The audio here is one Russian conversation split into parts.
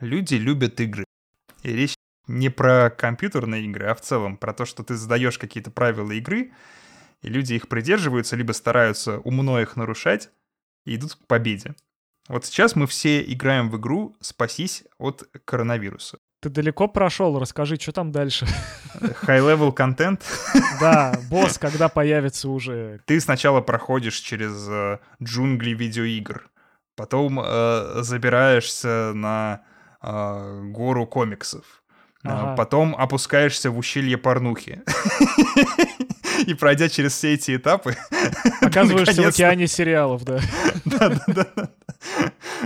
Люди любят игры. И речь не про компьютерные игры, а в целом про то, что ты задаешь какие-то правила игры, и люди их придерживаются, либо стараются умно их нарушать и идут к победе. Вот сейчас мы все играем в игру «Спасись от коронавируса». Ты далеко прошел, расскажи, что там дальше. High-level контент. Да, босс, когда появится уже. Ты сначала проходишь через э, джунгли видеоигр, потом э, забираешься на э, гору комиксов, Ага. Потом опускаешься в ущелье порнухи. И пройдя через все эти этапы... Оказываешься в океане сериалов, да. Да-да-да.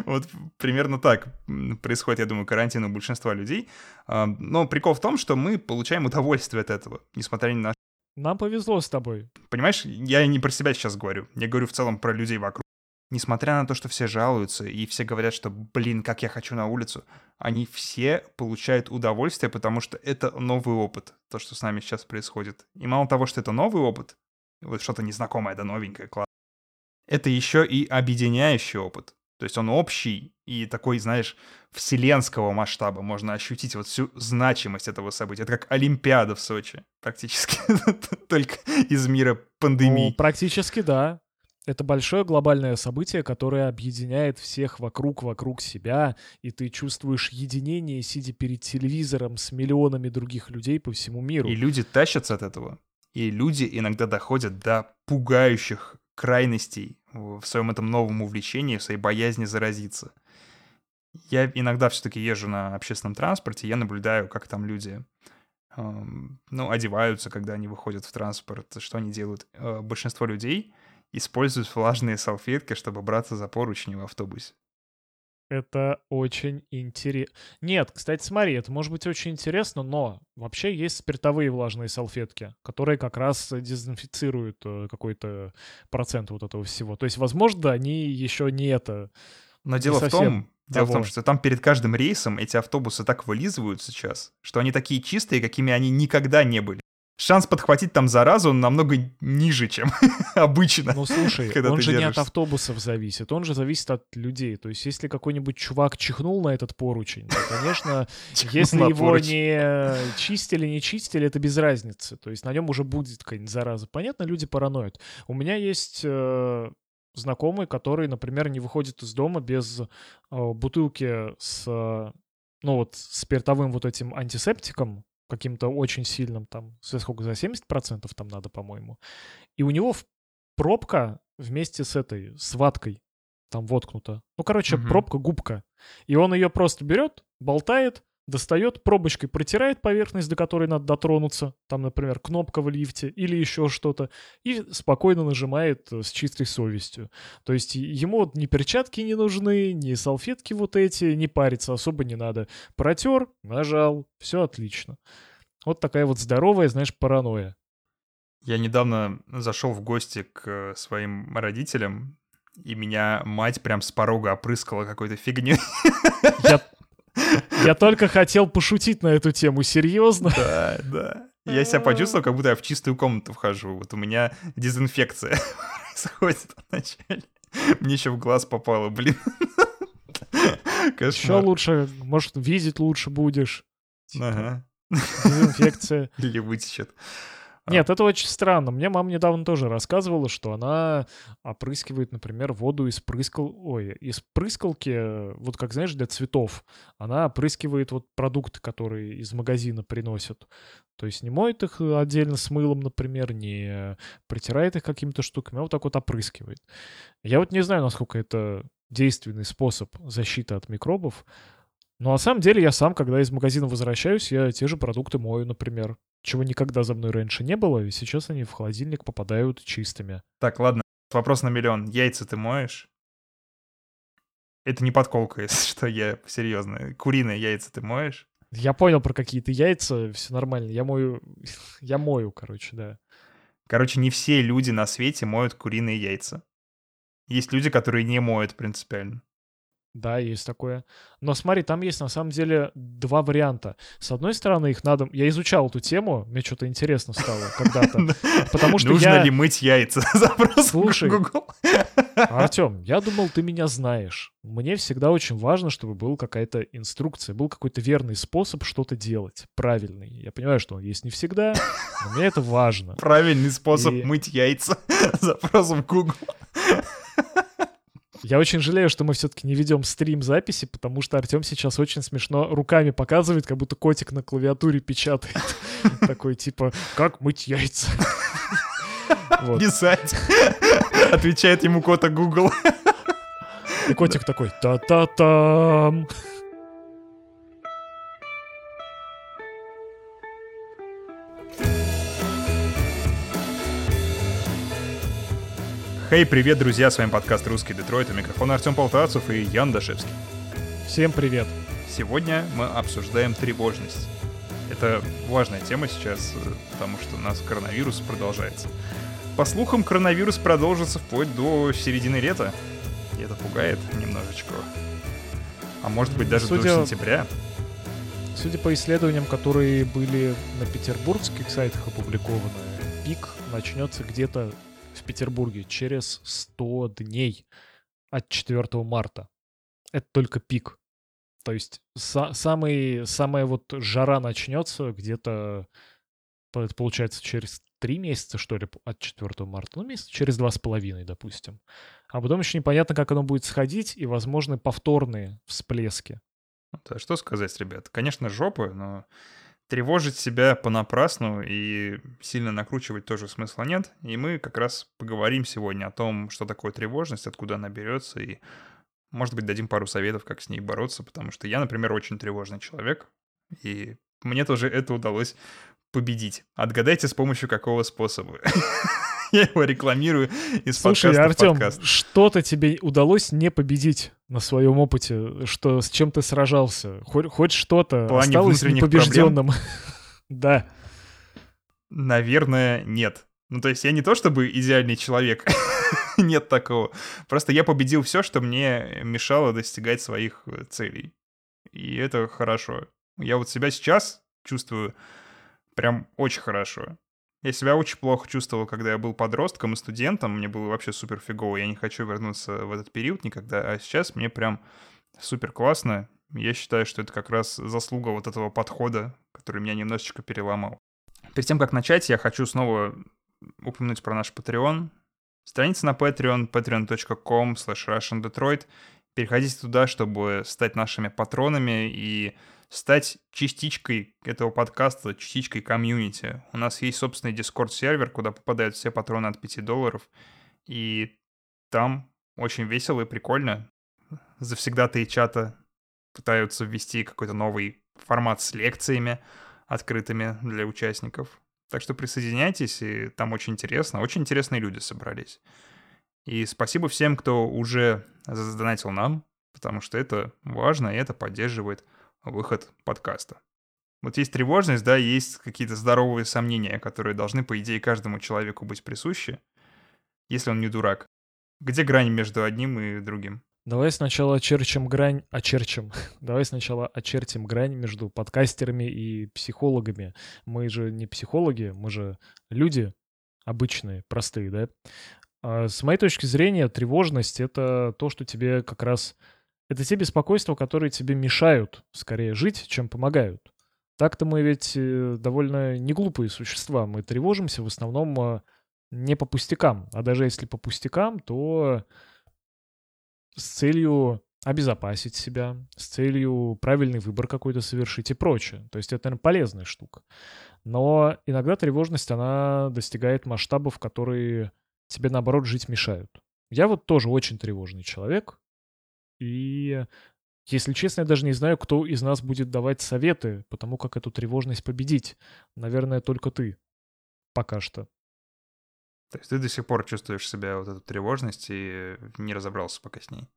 Вот примерно так происходит, я думаю, карантин у большинства людей. А, но прикол в том, что мы получаем удовольствие от этого, несмотря ни на нам повезло с тобой. Понимаешь, я не про себя сейчас говорю. Я говорю в целом про людей вокруг несмотря на то, что все жалуются, и все говорят, что, блин, как я хочу на улицу, они все получают удовольствие, потому что это новый опыт, то, что с нами сейчас происходит. И мало того, что это новый опыт, вот что-то незнакомое, да новенькое, класс, это еще и объединяющий опыт. То есть он общий и такой, знаешь, вселенского масштаба. Можно ощутить вот всю значимость этого события. Это как Олимпиада в Сочи, практически. Только из мира пандемии. Практически, да. Это большое глобальное событие, которое объединяет всех вокруг, вокруг себя, и ты чувствуешь единение, сидя перед телевизором с миллионами других людей по всему миру. И люди тащатся от этого. И люди иногда доходят до пугающих крайностей в своем этом новом увлечении, в своей боязни заразиться. Я иногда все-таки езжу на общественном транспорте, я наблюдаю, как там люди эм, ну, одеваются, когда они выходят в транспорт, что они делают. Э, большинство людей используют влажные салфетки, чтобы браться за поручни в автобусе. Это очень интересно. Нет, кстати, смотри, это может быть очень интересно, но вообще есть спиртовые влажные салфетки, которые как раз дезинфицируют э, какой-то процент вот этого всего. То есть, возможно, они еще не это. Но дело в том, Дело в том, что там перед каждым рейсом эти автобусы так вылизывают сейчас, что они такие чистые, какими они никогда не были шанс подхватить там заразу намного ниже, чем обычно. Ну слушай, он же держишься. не от автобусов зависит, он же зависит от людей. То есть если какой-нибудь чувак чихнул на этот поручень, то, конечно, если его не чистили, не чистили, это без разницы. То есть на нем уже будет какая-нибудь зараза. Понятно, люди параноид. У меня есть э, знакомый, который, например, не выходит из дома без э, бутылки с ну вот спиртовым вот этим антисептиком, каким-то очень сильным, там, за сколько, за 70% там надо, по-моему. И у него пробка вместе с этой, с ваткой там воткнута. Ну, короче, угу. пробка-губка. И он ее просто берет, болтает, достает, пробочкой протирает поверхность, до которой надо дотронуться, там, например, кнопка в лифте или еще что-то, и спокойно нажимает э, с чистой совестью. То есть ему вот ни перчатки не нужны, ни салфетки вот эти, не париться особо не надо. Протер, нажал, все отлично. Вот такая вот здоровая, знаешь, паранойя. Я недавно зашел в гости к э, своим родителям, и меня мать прям с порога опрыскала какой-то фигней. Я я только хотел пошутить на эту тему, серьезно? Да, да. Я себя почувствовал, как будто я в чистую комнату вхожу. Вот у меня дезинфекция происходит вначале. Мне еще в глаз попало, блин. Еще лучше, может, видеть лучше будешь. Типа, ага. Дезинфекция. Или вытечет. А. Нет, это очень странно. Мне мама недавно тоже рассказывала, что она опрыскивает, например, воду из прыскал... Ой, из прыскалки, вот как, знаешь, для цветов. Она опрыскивает вот продукты, которые из магазина приносят. То есть не моет их отдельно с мылом, например, не протирает их какими-то штуками, а вот так вот опрыскивает. Я вот не знаю, насколько это действенный способ защиты от микробов. Но на самом деле я сам, когда из магазина возвращаюсь, я те же продукты мою, например чего никогда за мной раньше не было, и сейчас они в холодильник попадают чистыми. Так, ладно, вопрос на миллион. Яйца ты моешь? Это не подколка, если что, я серьезно. Куриные яйца ты моешь? Я понял про какие-то яйца, все нормально. Я мою, я мою, короче, да. Короче, не все люди на свете моют куриные яйца. Есть люди, которые не моют принципиально. Да, есть такое. Но смотри, там есть на самом деле два варианта. С одной стороны, их надо... Я изучал эту тему, мне что-то интересно стало когда-то. Потому что Нужно ли мыть яйца? Запрос Слушай. Артем, я думал, ты меня знаешь. Мне всегда очень важно, чтобы была какая-то инструкция, был какой-то верный способ что-то делать, правильный. Я понимаю, что он есть не всегда, но мне это важно. Правильный способ мыть яйца. Запрос в Google. Я очень жалею, что мы все-таки не ведем стрим записи, потому что Артем сейчас очень смешно руками показывает, как будто котик на клавиатуре печатает. Такой типа, как мыть яйца. Писать. Отвечает ему кота Google. И котик такой, та-та-там. Хей, привет, друзья, с вами подкаст «Русский Детройт», у микрофона Артем Полтавцев и Ян Дашевский. Всем привет. Сегодня мы обсуждаем тревожность. Это важная тема сейчас, э, потому что у нас коронавирус продолжается. По слухам, коронавирус продолжится вплоть до середины лета. И это пугает немножечко. А может быть даже Судя- до сентября. Судя по исследованиям, которые были на петербургских сайтах опубликованы, пик начнется где-то в Петербурге через 100 дней от 4 марта. Это только пик. То есть са- самый, самая вот жара начнется где-то, получается, через 3 месяца, что ли, от 4 марта. Ну, месяца через два с половиной, допустим. А потом еще непонятно, как оно будет сходить, и возможны повторные всплески. Да, что сказать, ребят? Конечно, жопы, но тревожить себя понапрасну и сильно накручивать тоже смысла нет. И мы как раз поговорим сегодня о том, что такое тревожность, откуда она берется, и, может быть, дадим пару советов, как с ней бороться, потому что я, например, очень тревожный человек, и мне тоже это удалось победить. Отгадайте, с помощью какого способа. Я его рекламирую из Слушай, подкаста в Артем, подкаст. что-то тебе удалось не победить на своем опыте, что с чем ты сражался? Хоть, хоть что-то В осталось непобежденным. Да. Наверное, нет. Ну, то есть я не то чтобы идеальный человек, нет такого. Просто я победил все, что мне мешало достигать своих э, целей. И это хорошо. Я вот себя сейчас чувствую прям очень хорошо. Я себя очень плохо чувствовал, когда я был подростком и студентом. Мне было вообще супер фигово. Я не хочу вернуться в этот период никогда. А сейчас мне прям супер классно. Я считаю, что это как раз заслуга вот этого подхода, который меня немножечко переломал. Перед тем, как начать, я хочу снова упомянуть про наш Patreon. Страница на Patreon, patreon.com slash russiandetroit. Переходите туда, чтобы стать нашими патронами и стать частичкой этого подкаста, частичкой комьюнити. У нас есть собственный Discord-сервер, куда попадают все патроны от 5 долларов. И там очень весело и прикольно. Завсегда-то и чата пытаются ввести какой-то новый формат с лекциями, открытыми для участников. Так что присоединяйтесь, и там очень интересно. Очень интересные люди собрались. И спасибо всем, кто уже задонатил нам, потому что это важно, и это поддерживает выход подкаста. Вот есть тревожность, да, есть какие-то здоровые сомнения, которые должны, по идее, каждому человеку быть присущи, если он не дурак. Где грань между одним и другим? Давай сначала очерчим грань, очерчим. Давай сначала очертим грань между подкастерами и психологами. Мы же не психологи, мы же люди обычные, простые, да? А с моей точки зрения, тревожность — это то, что тебе как раз... Это те беспокойства, которые тебе мешают скорее жить, чем помогают. Так-то мы ведь э, довольно неглупые существа. Мы тревожимся в основном э, не по пустякам. А даже если по пустякам, то с целью обезопасить себя, с целью правильный выбор какой-то совершить и прочее. То есть это, наверное, полезная штука. Но иногда тревожность, она достигает масштабов, которые тебе, наоборот, жить мешают. Я вот тоже очень тревожный человек. И, если честно, я даже не знаю, кто из нас будет давать советы по тому, как эту тревожность победить. Наверное, только ты. Пока что. То есть ты до сих пор чувствуешь себя вот эту тревожность и не разобрался пока с ней.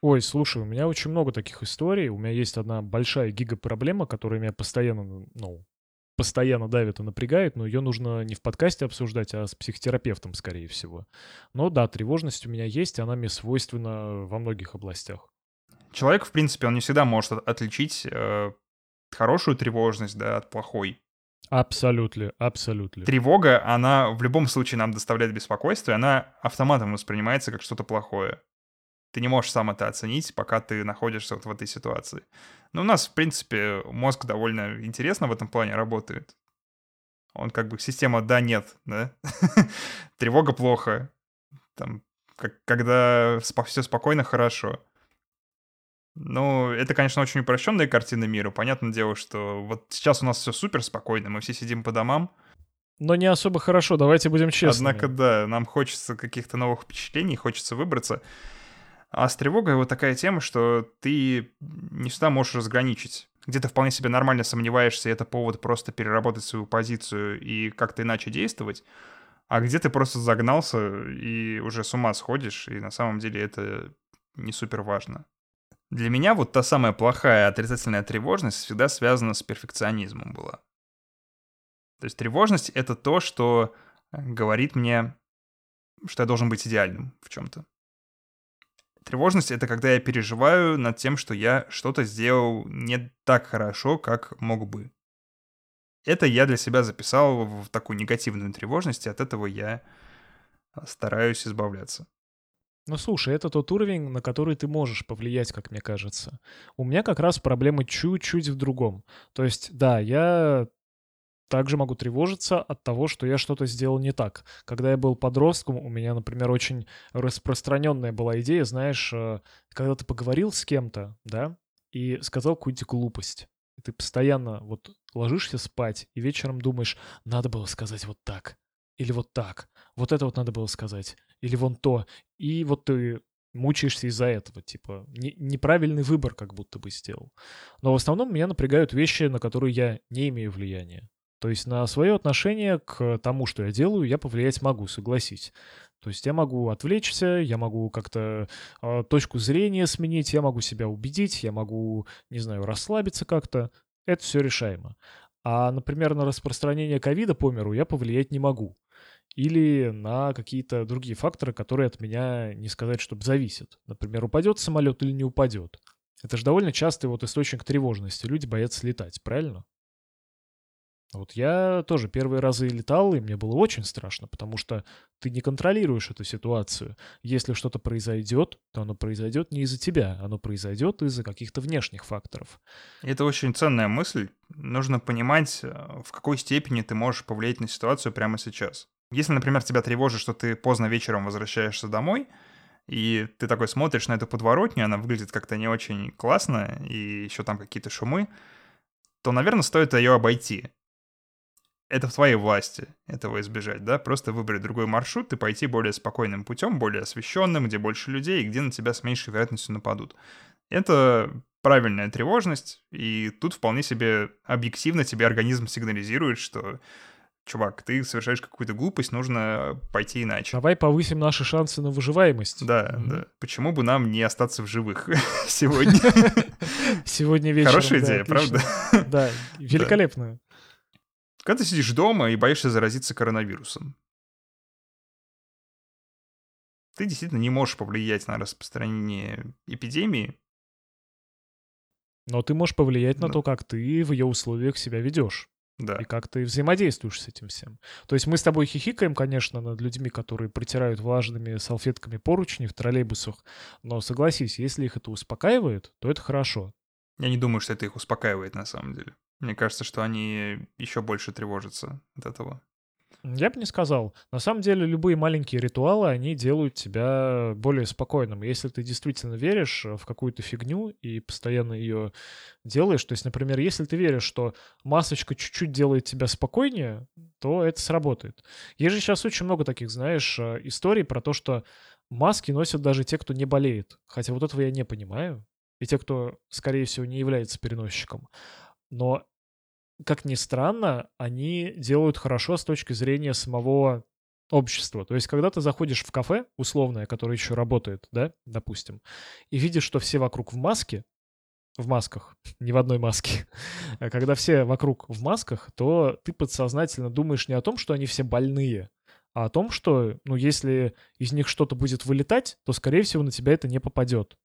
Ой, слушай, у меня очень много таких историй. У меня есть одна большая гига-проблема, которая меня постоянно, ну, постоянно давит и напрягает, но ее нужно не в подкасте обсуждать, а с психотерапевтом, скорее всего. Но да, тревожность у меня есть, и она мне свойственна во многих областях. человек, в принципе, он не всегда может отличить э, хорошую тревожность, да, от плохой. Абсолютно, абсолютно. Тревога, она в любом случае нам доставляет беспокойство, и она автоматом воспринимается как что-то плохое. Ты не можешь сам это оценить, пока ты находишься вот в этой ситуации. Но у нас, в принципе, мозг довольно интересно в этом плане работает. Он как бы система «да-нет», да? Тревога плохо. Там, как, когда все спокойно, хорошо. Ну, это, конечно, очень упрощенная картина мира. Понятное дело, что вот сейчас у нас все супер спокойно, мы все сидим по домам. Но не особо хорошо, давайте будем честными. Однако, да, нам хочется каких-то новых впечатлений, хочется выбраться. А с тревогой вот такая тема, что ты не всегда можешь разграничить. Где-то вполне себе нормально сомневаешься, и это повод просто переработать свою позицию и как-то иначе действовать. А где ты просто загнался и уже с ума сходишь, и на самом деле это не супер важно. Для меня вот та самая плохая отрицательная тревожность всегда связана с перфекционизмом была. То есть тревожность — это то, что э, говорит мне, что я должен быть идеальным в чем-то. Тревожность — это когда я переживаю над тем, что я что-то сделал не так хорошо, как мог бы. Это я для себя записал в такую негативную тревожность, и от этого я стараюсь избавляться. Ну слушай, это тот уровень, на который ты можешь повлиять, как мне кажется. У меня как раз проблемы чуть-чуть в другом. То есть, да, я также могу тревожиться от того, что я что-то сделал не так. Когда я был подростком, у меня, например, очень распространенная была идея, знаешь, э, когда ты поговорил с кем-то, да, и сказал какую-нибудь глупость. И ты постоянно вот ложишься спать и вечером думаешь, надо было сказать вот так. Или вот так. Вот это вот надо было сказать или вон то. И вот ты мучаешься из-за этого, типа, не, неправильный выбор как будто бы сделал. Но в основном меня напрягают вещи, на которые я не имею влияния. То есть на свое отношение к тому, что я делаю, я повлиять могу, согласись. То есть я могу отвлечься, я могу как-то э, точку зрения сменить, я могу себя убедить, я могу, не знаю, расслабиться как-то. Это все решаемо. А, например, на распространение ковида по миру я повлиять не могу или на какие-то другие факторы, которые от меня не сказать, чтобы зависят. Например, упадет самолет или не упадет. Это же довольно частый вот источник тревожности. Люди боятся летать, правильно? Вот я тоже первые разы летал, и мне было очень страшно, потому что ты не контролируешь эту ситуацию. Если что-то произойдет, то оно произойдет не из-за тебя, оно произойдет из-за каких-то внешних факторов. Это очень ценная мысль. Нужно понимать, э, в какой степени ты можешь повлиять на ситуацию прямо сейчас. Если, например, тебя тревожит, что ты поздно вечером возвращаешься домой, и ты такой смотришь на эту подворотню, она выглядит как-то не очень классно, и еще там какие-то шумы, то, наверное, стоит ее обойти. Это в твоей власти этого избежать, да? Просто выбрать другой маршрут и пойти более спокойным путем, более освещенным, где больше людей, и где на тебя с меньшей вероятностью нападут. Это правильная тревожность, и тут вполне себе объективно тебе организм сигнализирует, что чувак, ты совершаешь какую-то глупость, нужно пойти иначе. Давай повысим наши шансы на выживаемость. Да, mm-hmm. да. Почему бы нам не остаться в живых сегодня? Сегодня вечером. Хорошая идея, правда? Да, великолепная. Когда ты сидишь дома и боишься заразиться коронавирусом, ты действительно не можешь повлиять на распространение эпидемии. Но ты можешь повлиять на то, как ты в ее условиях себя ведешь. Да. И как ты взаимодействуешь с этим всем. То есть мы с тобой хихикаем, конечно, над людьми, которые протирают влажными салфетками поручни в троллейбусах, но согласись, если их это успокаивает, то это хорошо. Я не думаю, что это их успокаивает на самом деле. Мне кажется, что они еще больше тревожатся от этого. Я бы не сказал. На самом деле, любые маленькие ритуалы, они делают тебя более спокойным. Если ты действительно веришь в какую-то фигню и постоянно ее делаешь, то есть, например, если ты веришь, что масочка чуть-чуть делает тебя спокойнее, то это сработает. Есть же сейчас очень много таких, знаешь, э, историй про то, что маски носят даже те, кто не болеет. Хотя вот этого я не понимаю. И те, кто, скорее всего, не является переносчиком. Но как ни странно, они делают хорошо с точки зрения самого общества. То есть, когда ты заходишь в кафе, условное, которое еще работает, да, допустим, и видишь, что все вокруг в маске, в масках, не в одной маске, а когда все вокруг в масках, то ты подсознательно думаешь не о том, что они все больные, а о том, что, ну, если из них что-то будет вылетать, то, скорее всего, на тебя это не попадет.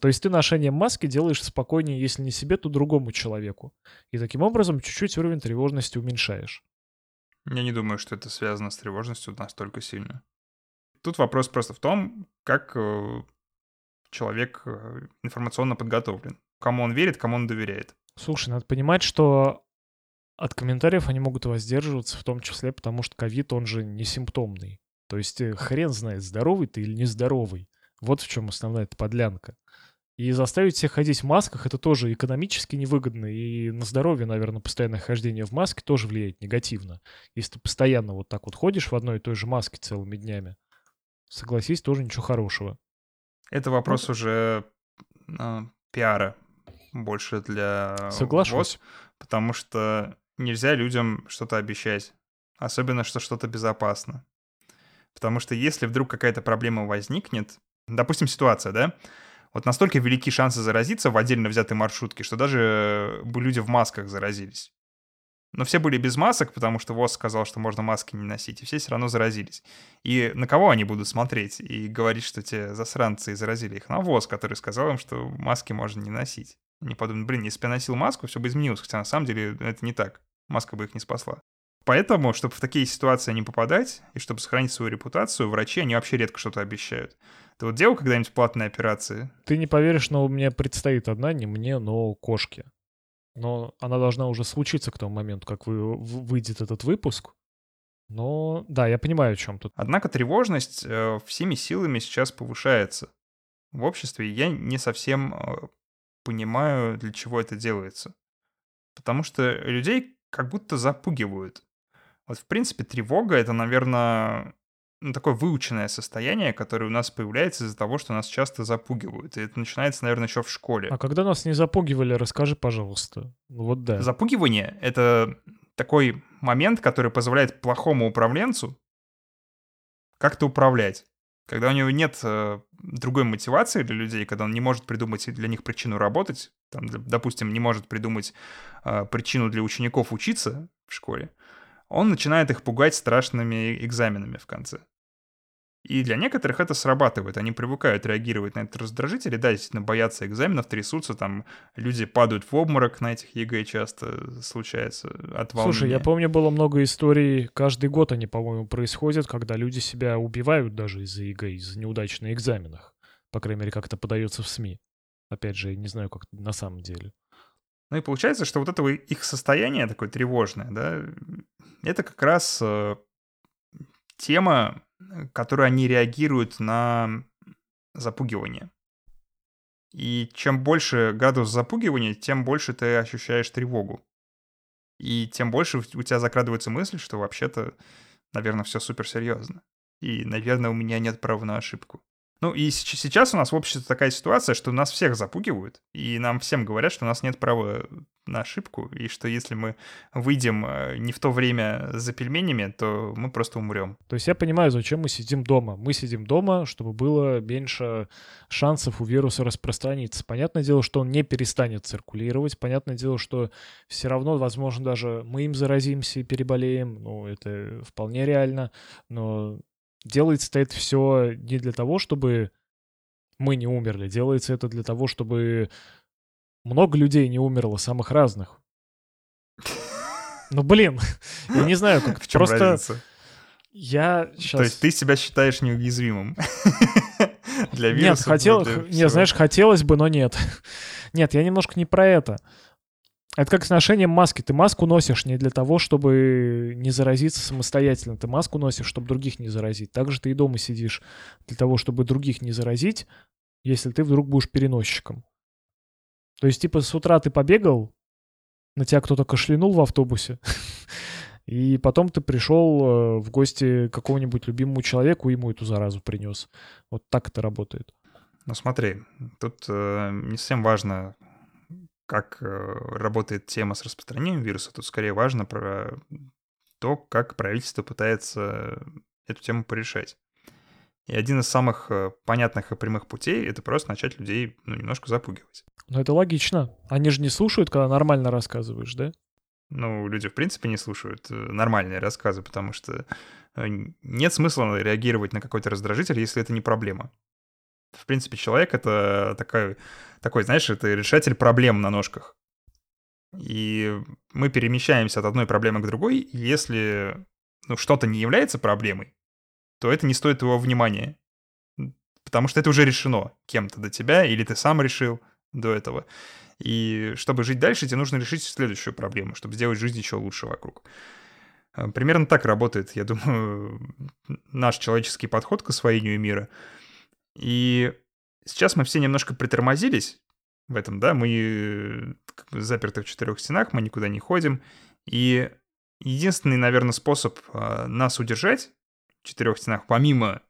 То есть ты ношением маски делаешь спокойнее, если не себе, то другому человеку. И таким образом чуть-чуть уровень тревожности уменьшаешь. Я не думаю, что это связано с тревожностью настолько сильно. Тут вопрос просто в том, как э, человек э, информационно подготовлен. Кому он верит, кому он доверяет. Слушай, надо понимать, что от комментариев они могут воздерживаться, в том числе потому, что ковид, он же не симптомный. То есть э, хрен знает, здоровый ты или нездоровый. Вот в чем основная эта подлянка. И заставить всех ходить в масках это тоже экономически невыгодно. И на здоровье, наверное, постоянное хождение в маске тоже влияет негативно. Если ты постоянно вот так вот ходишь в одной и той же маске целыми днями, согласись, тоже ничего хорошего. Это вопрос вот. уже э, пиара больше для Соглашусь. ВОЗ, потому что нельзя людям что-то обещать. Особенно, что что-то безопасно. Потому что если вдруг какая-то проблема возникнет, допустим, ситуация, да, вот настолько велики шансы заразиться в отдельно взятой маршрутке, что даже э, люди в масках заразились. Но все были без масок, потому что ВОЗ сказал, что можно маски не носить, и все все равно заразились. И на кого они будут смотреть и говорить, что те засранцы заразили их? На ВОЗ, который сказал им, что маски можно не носить. Они подумали, блин, если бы я носил маску, все бы изменилось, хотя на самом деле это не так. Маска бы их не спасла. Поэтому, чтобы в такие ситуации не попадать, и чтобы сохранить свою репутацию, врачи, они вообще редко что-то обещают. Ты вот делал когда-нибудь платные операции? Ты не поверишь, но у меня предстоит одна, не мне, но кошке. Но она должна уже случиться к тому моменту, как вы, выйдет этот выпуск. Но да, я понимаю, о чем тут. Однако тревожность э, всеми силами сейчас повышается в обществе. Я не совсем э, понимаю, для чего это делается. Потому что людей как будто запугивают. Вот, в принципе, тревога — это, наверное, такое выученное состояние, которое у нас появляется из-за того, что нас часто запугивают. И это начинается, наверное, еще в школе. А когда нас не запугивали, расскажи, пожалуйста. Вот да. Запугивание — это такой момент, который позволяет плохому управленцу как-то управлять. Когда у него нет э, другой мотивации для людей, когда он не может придумать для них причину работать, там, допустим, не может придумать э, причину для учеников учиться в школе, он начинает их пугать страшными экзаменами в конце. И для некоторых это срабатывает, они привыкают реагировать на этот раздражитель, и да, действительно боятся экзаменов, трясутся, там люди падают в обморок на этих ЕГЭ часто случается от волнения. Слушай, я помню, было много историй, каждый год они, по-моему, происходят, когда люди себя убивают даже из-за ЕГЭ, из-за неудач на экзаменах. По крайней мере, как это подается в СМИ. Опять же, не знаю, как на самом деле. Ну и получается, что вот это их состояние такое тревожное, да, это как раз э, тема, которой они реагируют на запугивание. И чем больше градус запугивания, тем больше ты ощущаешь тревогу. И тем больше у тебя закрадывается мысль, что вообще-то, наверное, все суперсерьезно. И, наверное, у меня нет права на ошибку. Ну и сейчас у нас в обществе такая ситуация, что нас всех запугивают, и нам всем говорят, что у нас нет права на ошибку, и что если мы выйдем э, не в то время за пельменями, то мы просто умрем. То есть я понимаю, зачем мы сидим дома. Мы сидим дома, чтобы было меньше шансов у вируса распространиться. Понятное дело, что он не перестанет циркулировать. Понятное дело, что все равно, возможно, даже мы им заразимся и переболеем. Ну, это вполне реально. Но делается это все не для того, чтобы мы не умерли. Делается это для того, чтобы много людей не умерло, самых разных. Ну, блин, я не знаю, как... В чем Просто разница? Я сейчас... То есть ты себя считаешь неуязвимым для вируса? Нет, хотел... Нет, знаешь, хотелось бы, но нет. Нет, я немножко не про это. Это как с ношением маски. Ты маску носишь не для того, чтобы не заразиться самостоятельно. Ты маску носишь, чтобы других не заразить. Также ты и дома сидишь для того, чтобы других не заразить, если ты вдруг будешь переносчиком. То есть, типа, с утра ты побегал, на тебя кто-то кашлянул в автобусе, и потом ты пришел э, в гости к какому-нибудь любимому человеку и ему эту заразу принес. Вот так это работает. Ну смотри, тут э, не совсем важно, как э, работает тема с распространением вируса, тут скорее важно про то, как правительство пытается эту тему порешать. И один из самых э, понятных и прямых путей — это просто начать людей ну, немножко запугивать. Ну, это логично. Они же не слушают, когда нормально рассказываешь, да? Ну, люди, в принципе, не слушают э, нормальные рассказы, потому что нет смысла реагировать на какой-то раздражитель, если это не проблема. В принципе, человек — это такой, такой, знаешь, это решатель проблем на ножках. И мы перемещаемся от одной проблемы к другой, если ну, что-то не является проблемой, то это не стоит его внимания. Потому что это уже решено кем-то до тебя, или ты сам решил до этого. И чтобы жить дальше, тебе нужно решить следующую проблему, чтобы сделать жизнь еще лучше вокруг. Э, примерно так работает, я думаю, наш человеческий подход к освоению мира. И сейчас мы все немножко притормозились в этом, да, мы заперты в четырех стенах, мы никуда не ходим. И единственный, наверное, способ э, нас удержать в четырех стенах, помимо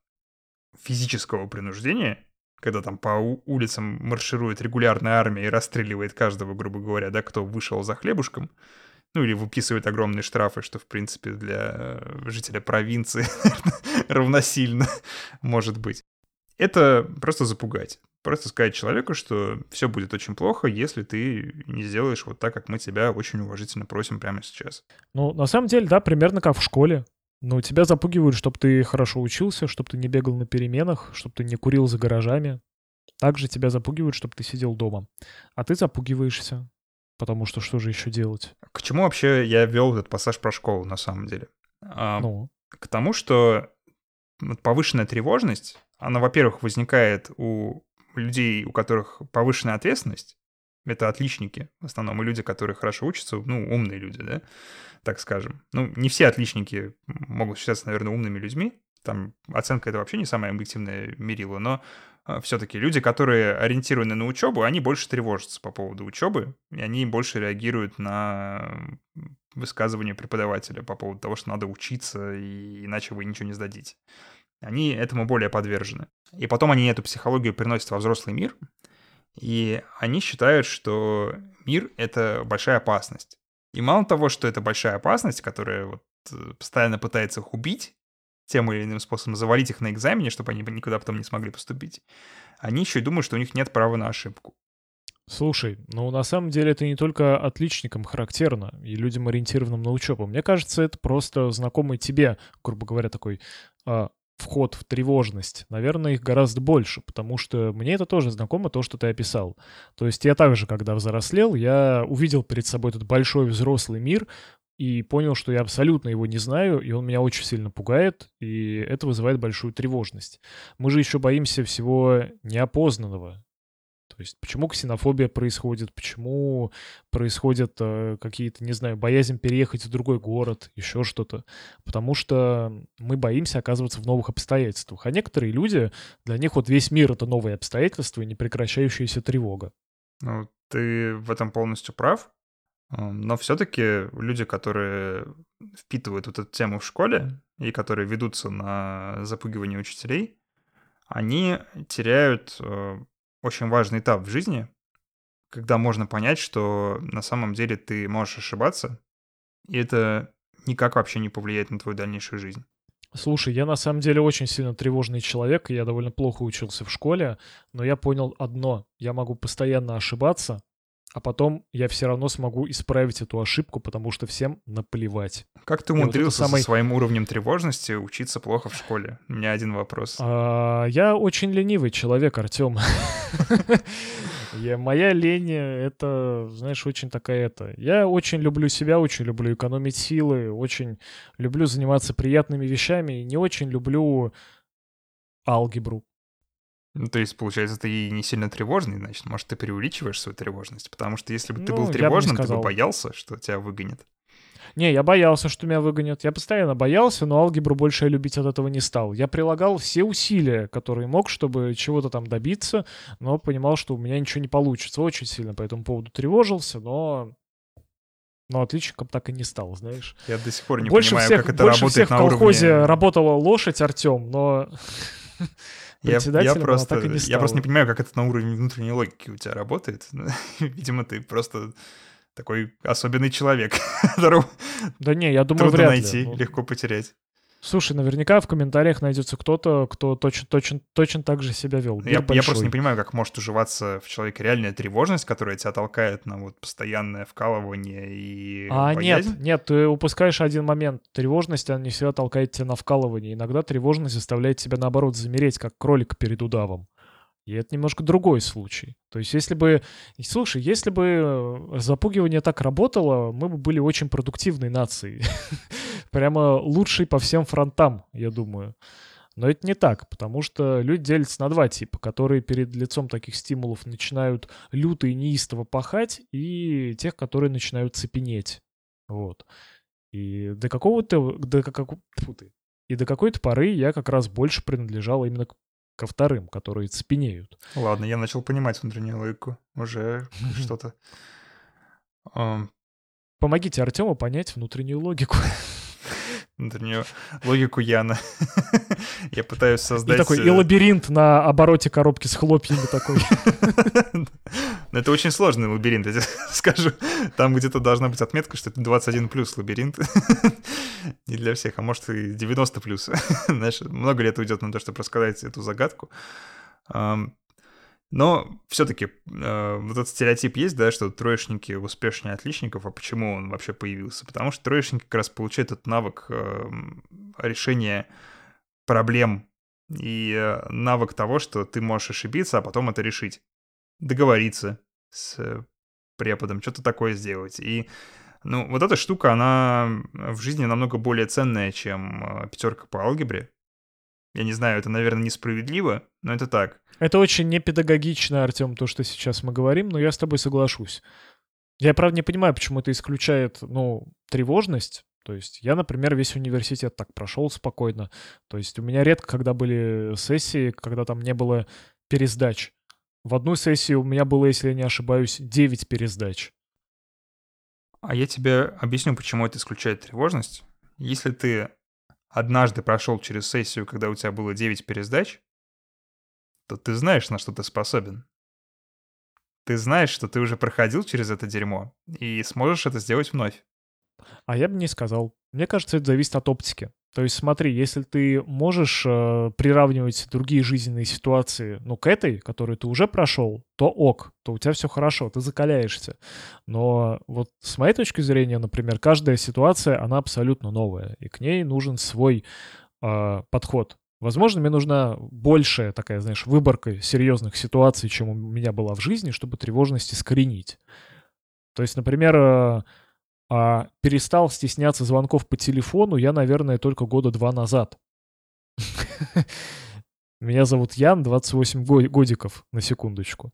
физического принуждения, когда там по улицам марширует регулярная армия и расстреливает каждого, грубо говоря, да, кто вышел за хлебушком, ну или выписывает огромные штрафы, что, в принципе, для э, жителя провинции равносильно может быть. Это просто запугать. Просто сказать человеку, что все будет очень плохо, если ты не сделаешь вот так, как мы тебя очень уважительно просим прямо сейчас. Ну, на самом деле, да, примерно как в школе. Ну, тебя запугивают, чтобы ты хорошо учился, чтобы ты не бегал на переменах, чтобы ты не курил за гаражами. Также тебя запугивают, чтобы ты сидел дома. А ты запугиваешься, потому что что же еще делать? К чему вообще я вел этот пассаж про школу, на самом деле? А, ну? К тому, что повышенная тревожность, она, во-первых, возникает у людей, у которых повышенная ответственность, это отличники, в основном, и люди, которые хорошо учатся, ну, умные люди, да, так скажем. Ну, не все отличники могут считаться, наверное, умными людьми, там оценка это вообще не самое объективное мерило, но а, все-таки люди, которые ориентированы на учебу, они больше тревожатся по поводу учебы, и они больше реагируют на высказывания преподавателя по поводу того, что надо учиться, и иначе вы ничего не сдадите. Они этому более подвержены. И потом они эту психологию приносят во взрослый мир, и они считают, что мир — это большая опасность. И мало того, что это большая опасность, которая вот э, постоянно пытается их убить, тем или иным способом завалить их на экзамене, чтобы они никуда потом не смогли поступить, они еще и думают, что у них нет права на ошибку. Слушай, ну на самом деле это не только отличникам характерно и людям, ориентированным на учебу. Мне кажется, это просто знакомый тебе, грубо говоря, такой а, вход в тревожность, наверное, их гораздо больше, потому что мне это тоже знакомо, то, что ты описал. То есть я также, когда взрослел, я увидел перед собой этот большой взрослый мир и понял, что я абсолютно его не знаю, и он меня очень сильно пугает, и это вызывает большую тревожность. Мы же еще боимся всего неопознанного, то есть почему ксенофобия происходит, почему происходят э, какие-то, не знаю, боязнь переехать в другой город, еще что-то. Потому что мы боимся оказываться в новых обстоятельствах. А некоторые люди, для них вот весь мир — это новые обстоятельства и непрекращающаяся тревога. Ну, ты в этом полностью прав. Но все-таки люди, которые впитывают вот эту тему в школе и которые ведутся на запугивание учителей, они теряют э, очень важный этап в жизни, когда можно понять, что на самом деле ты можешь ошибаться, и это никак вообще не повлияет на твою дальнейшую жизнь. Слушай, я на самом деле очень сильно тревожный человек, я довольно плохо учился в школе, но я понял одно, я могу постоянно ошибаться, а потом я все равно смогу исправить эту ошибку, потому что всем наплевать. Как ты умудрился вот самый... со своим уровнем тревожности учиться плохо в школе? У меня один вопрос. А, я очень ленивый человек, Артем. Моя лень — это, знаешь, очень такая это. Я очень люблю себя, очень люблю экономить силы, очень люблю заниматься приятными вещами и не очень люблю алгебру. Ну, то есть, получается, ты не сильно тревожный, значит, может, ты преувеличиваешь свою тревожность, потому что если бы ты ну, был тревожным, бы ты бы боялся, что тебя выгонят. Не, я боялся, что меня выгонят. Я постоянно боялся, но алгебру больше я любить от этого не стал. Я прилагал все усилия, которые мог, чтобы чего-то там добиться, но понимал, что у меня ничего не получится. Очень сильно по этому поводу тревожился, но но отличником так и не стал, знаешь. Я до сих пор не больше понимаю, всех, как это работает всех на в колхозе уровне... работала лошадь Артем, но я, я просто, так и не стала. Я просто не понимаю, как это на уровне внутренней логики у тебя работает. Видимо, ты просто такой особенный человек, которого да не, я думаю, трудно вряд найти, ли. Ну. легко потерять. Слушай, наверняка в комментариях найдется кто-то, кто точно, точно, точно так же себя вел. Я, я просто не понимаю, как может уживаться в человеке реальная тревожность, которая тебя толкает на вот постоянное вкалывание и А боязнь. нет, нет, ты упускаешь один момент. Тревожность, она не всегда толкает тебя на вкалывание. Иногда тревожность заставляет тебя, наоборот, замереть, как кролик перед удавом. И это немножко другой случай. То есть если бы... Слушай, если бы э, запугивание так работало, мы бы были очень продуктивной нацией. Прямо лучшей по всем фронтам, я думаю. Но это не так, потому что люди делятся на два типа, которые перед лицом таких стимулов начинают люто и неистово пахать, и тех, которые начинают цепенеть. Вот. И до какого-то... До, как, фу ты. И до какой-то поры я как раз больше принадлежал именно к, ко вторым, которые цепенеют. Ладно, я начал понимать внутреннюю логику. Уже что-то... Помогите Артему понять внутреннюю логику. внутреннюю логику Яна. Я пытаюсь создать... И такой, и э, лабиринт на обороте коробки с хлопьями такой. Это очень сложный лабиринт, я тебе скажу. Там где-то должна быть отметка, что это 21 плюс лабиринт. Не для всех, а может и 90 плюс. Знаешь, много лет уйдет на то, чтобы рассказать эту загадку. Но все-таки э, вот этот стереотип есть, да, что троечники успешнее отличников, а почему он вообще появился? Потому что троечники как раз получают этот навык э, решения проблем и э, навык того, что ты можешь ошибиться, а потом это решить. Договориться с преподом, что-то такое сделать. И ну, вот эта штука, она в жизни намного более ценная, чем э, пятерка по алгебре. Я не знаю, это, наверное, несправедливо, но это так. Это очень непедагогично, Артем, то, что сейчас мы говорим, но я с тобой соглашусь. Я, правда, не понимаю, почему это исключает, ну, тревожность. То есть я, например, весь университет так прошел спокойно. То есть у меня редко, когда были сессии, когда там не было пересдач. В одну сессию у меня было, если я не ошибаюсь, 9 пересдач. А я тебе объясню, почему это исключает тревожность. Если ты однажды прошел через сессию, когда у тебя было 9 пересдач, то ты знаешь, на что ты способен. Ты знаешь, что ты уже проходил через это дерьмо и сможешь это сделать вновь. А я бы не сказал. Мне кажется, это зависит от оптики. То есть смотри, если ты можешь э, приравнивать другие жизненные ситуации, ну, к этой, которую ты уже прошел, то ок, то у тебя все хорошо, ты закаляешься. Но вот с моей точки зрения, например, каждая ситуация, она абсолютно новая, и к ней нужен свой э, подход. Возможно, мне нужна большая такая, знаешь, выборка серьезных ситуаций, чем у меня была в жизни, чтобы тревожность искоренить. То есть, например, э, а перестал стесняться звонков по телефону я, наверное, только года два назад. Меня зовут Ян, 28 годиков, на секундочку.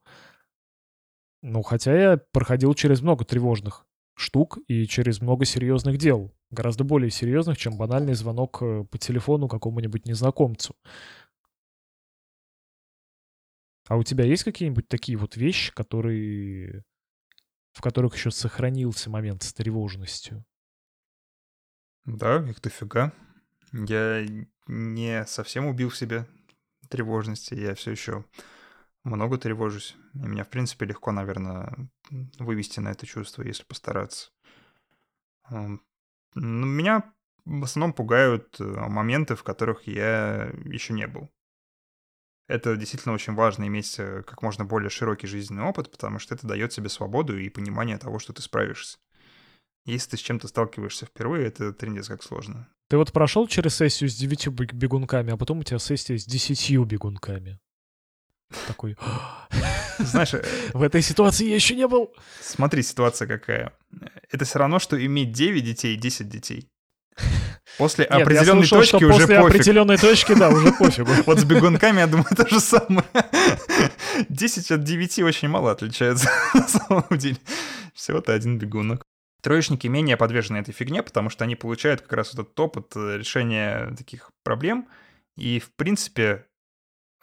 Ну, хотя я проходил через много тревожных штук и через много серьезных дел. Гораздо более серьезных, чем банальный звонок э, по телефону какому-нибудь незнакомцу. А у тебя есть какие-нибудь такие вот вещи, которые в которых еще сохранился момент с тревожностью. Да, их дофига. Я не совсем убил в себе тревожности, я все еще много тревожусь. И меня, в принципе, легко, наверное, вывести на это чувство, если постараться. Меня в основном пугают э, моменты, в которых я еще не был это действительно очень важно иметь э, как можно более широкий жизненный опыт, потому что это дает тебе свободу и понимание того, что ты справишься. Если ты с чем-то сталкиваешься впервые, это трендец как сложно. Ты вот прошел через сессию с девятью бегунками, а потом у тебя сессия с десятью бегунками. Такой... Знаешь, э, в этой ситуации я еще не был. Смотри, ситуация какая. Это все равно, что иметь 9 детей и 10 детей. После Нет, определенной слышал, точки уже после пофиг. определенной точки, да, уже пофигу. Вот с бегунками, я думаю, то же самое. 10 от 9 очень мало отличается на самом деле. Всего-то один бегунок. Троечники менее подвержены этой фигне, потому что они получают как раз этот опыт э, решения таких проблем. И, в принципе,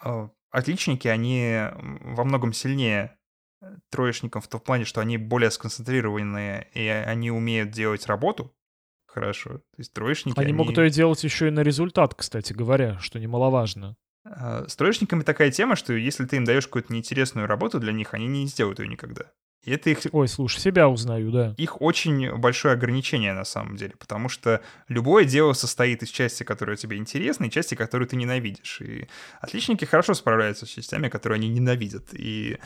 э, отличники, они во многом сильнее троечников в том плане, что они более сконцентрированные, и они умеют делать работу, хорошо. То есть троечники... Они, они... могут ее делать еще и на результат, кстати говоря, что немаловажно. А, с троечниками такая тема, что если ты им даешь какую-то неинтересную работу для них, они не сделают ее никогда. И это их... Ой, слушай, себя узнаю, да. Их очень большое ограничение на самом деле, потому что любое дело состоит из части, которая тебе интересна, и части, которую ты ненавидишь. И отличники хорошо справляются с частями, которые они ненавидят. И